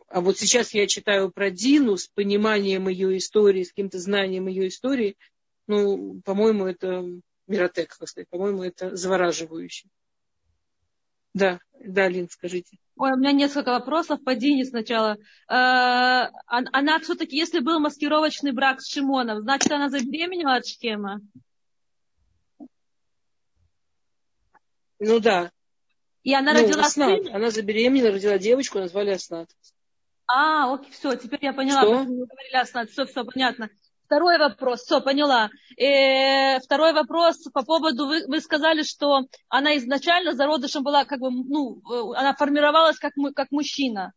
а вот сейчас я читаю про Дину с пониманием ее истории, с каким-то знанием ее истории, ну, по-моему, это миротек, как сказать, по-моему, это завораживающе. Да, да, Лин, скажите. Ой, у меня несколько вопросов по Дине сначала. Э, она все-таки, если был маскировочный брак с Шимоном, значит, она забеременела от Шкема? Ну да. И она ну, родила Аснат. сына? Она забеременела, родила девочку, назвали Аснат. А, окей, все, теперь я поняла, что? почему вы говорили Аснат. Все, все, понятно. Второй вопрос, все, поняла. И второй вопрос по поводу, вы, вы сказали, что она изначально зародышем была, как бы, ну, э, она формировалась как, как мужчина.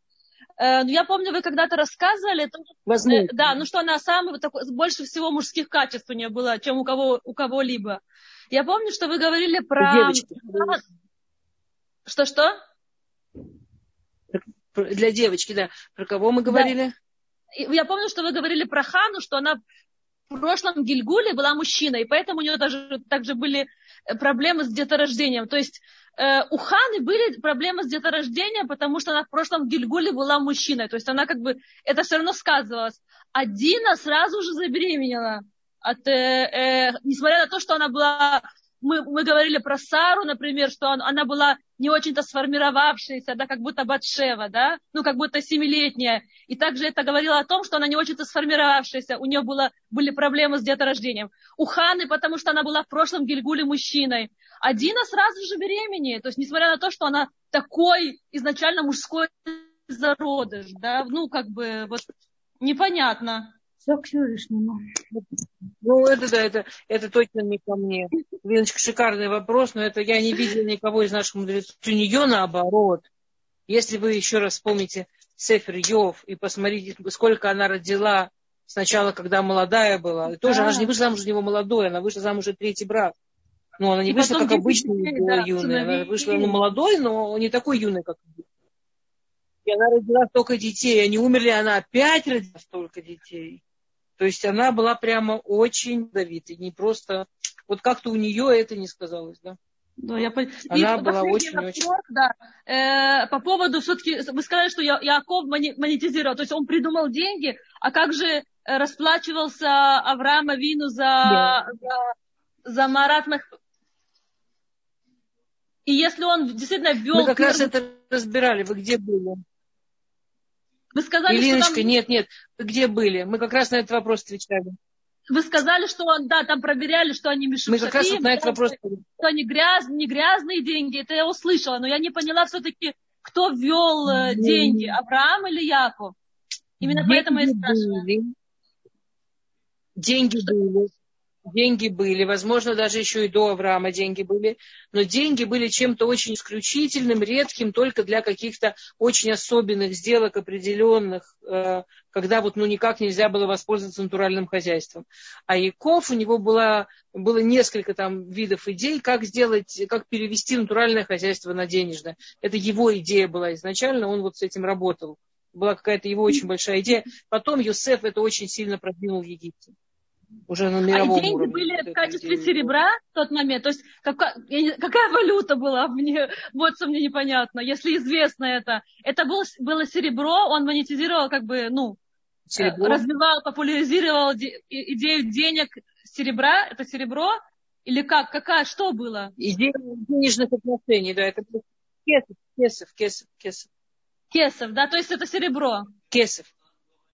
Э, ну, я помню, вы когда-то рассказывали, Возможно. Э, да, ну что она самая, такой, больше всего мужских качеств у нее было, чем у, кого, у кого-либо. Я помню, что вы говорили про... Девочки. Что-что? Для девочки, да. Про кого мы говорили? Да. Я помню, что вы говорили про Хану, что она в прошлом Гильгуле была мужчина, и поэтому у нее даже также были э, проблемы с деторождением. То есть э, у Ханы были проблемы с деторождением, потому что она в прошлом Гильгуле была мужчиной. То есть она как бы, это все равно сказывалось. А Дина сразу же забеременела. От, э, э, несмотря на то, что она была мы, мы говорили про Сару, например, что он, она была не очень-то сформировавшаяся, да, как будто Батшева, да, ну, как будто семилетняя. И также это говорило о том, что она не очень-то сформировавшаяся, у нее было, были проблемы с деторождением. У Ханы, потому что она была в прошлом Гильгуле мужчиной. А Дина сразу же беременеет, то есть, несмотря на то, что она такой изначально мужской зародыш, да, ну, как бы, вот, непонятно. Все к Всевышнему. Ну, это да, это, это точно не ко мне. Леночка, шикарный вопрос, но это я не видела никого из наших мудрецов. У нее наоборот. Если вы еще раз вспомните Сефер Йов и посмотрите, сколько она родила сначала, когда молодая была. И тоже да. она же не вышла замуж за него молодой, она вышла замуж за третий брак. Ну, она не и вышла, как обычно, да, юная. Она вышла ну, молодой, но не такой юной, как и она родила столько детей. Они умерли, она опять родила столько детей. То есть она была прямо очень давитой, не просто... Вот как-то у нее это не сказалось, да? Да, я... Она и была очень, вопрос, очень... Да, э, по поводу все-таки, вы сказали, что Яков монетизировал, то есть он придумал деньги, а как же расплачивался Авраам Авину за, да. за, за Марат Мах... И если он действительно ввел... Мы как раз это разбирали, вы где были? Вы сказали, Илиночка, что там... нет, нет, вы где были? Мы как раз на этот вопрос отвечали. Вы сказали, что он, да, там проверяли, что они мешают. Мы как раз вот на этот вопрос... Что они гряз, не грязные деньги, это я услышала, но я не поняла все-таки, кто ввел mm деньги, Авраам или Яков? Именно деньги поэтому я спрашиваю. Были. Деньги были деньги были, возможно, даже еще и до Авраама деньги были, но деньги были чем-то очень исключительным, редким, только для каких-то очень особенных сделок определенных, э, когда вот ну никак нельзя было воспользоваться натуральным хозяйством. А Яков, у него было, было несколько там видов идей, как сделать, как перевести натуральное хозяйство на денежное. Это его идея была изначально, он вот с этим работал. Была какая-то его очень большая идея. Потом Юсеф это очень сильно продвинул в Египте уже на мировом а деньги уровне. были в качестве серебра в тот момент? То есть какая, какая валюта была? Мне, вот что мне непонятно. Если известно это. Это было, было серебро, он монетизировал как бы, ну, серебро. развивал, популяризировал идею денег серебра. Это серебро? Или как? Какая? Что было? Идея денежных отношений, да. Это кесов, кесов, кесов, кесов. Кесов, да? То есть это серебро? Кесов.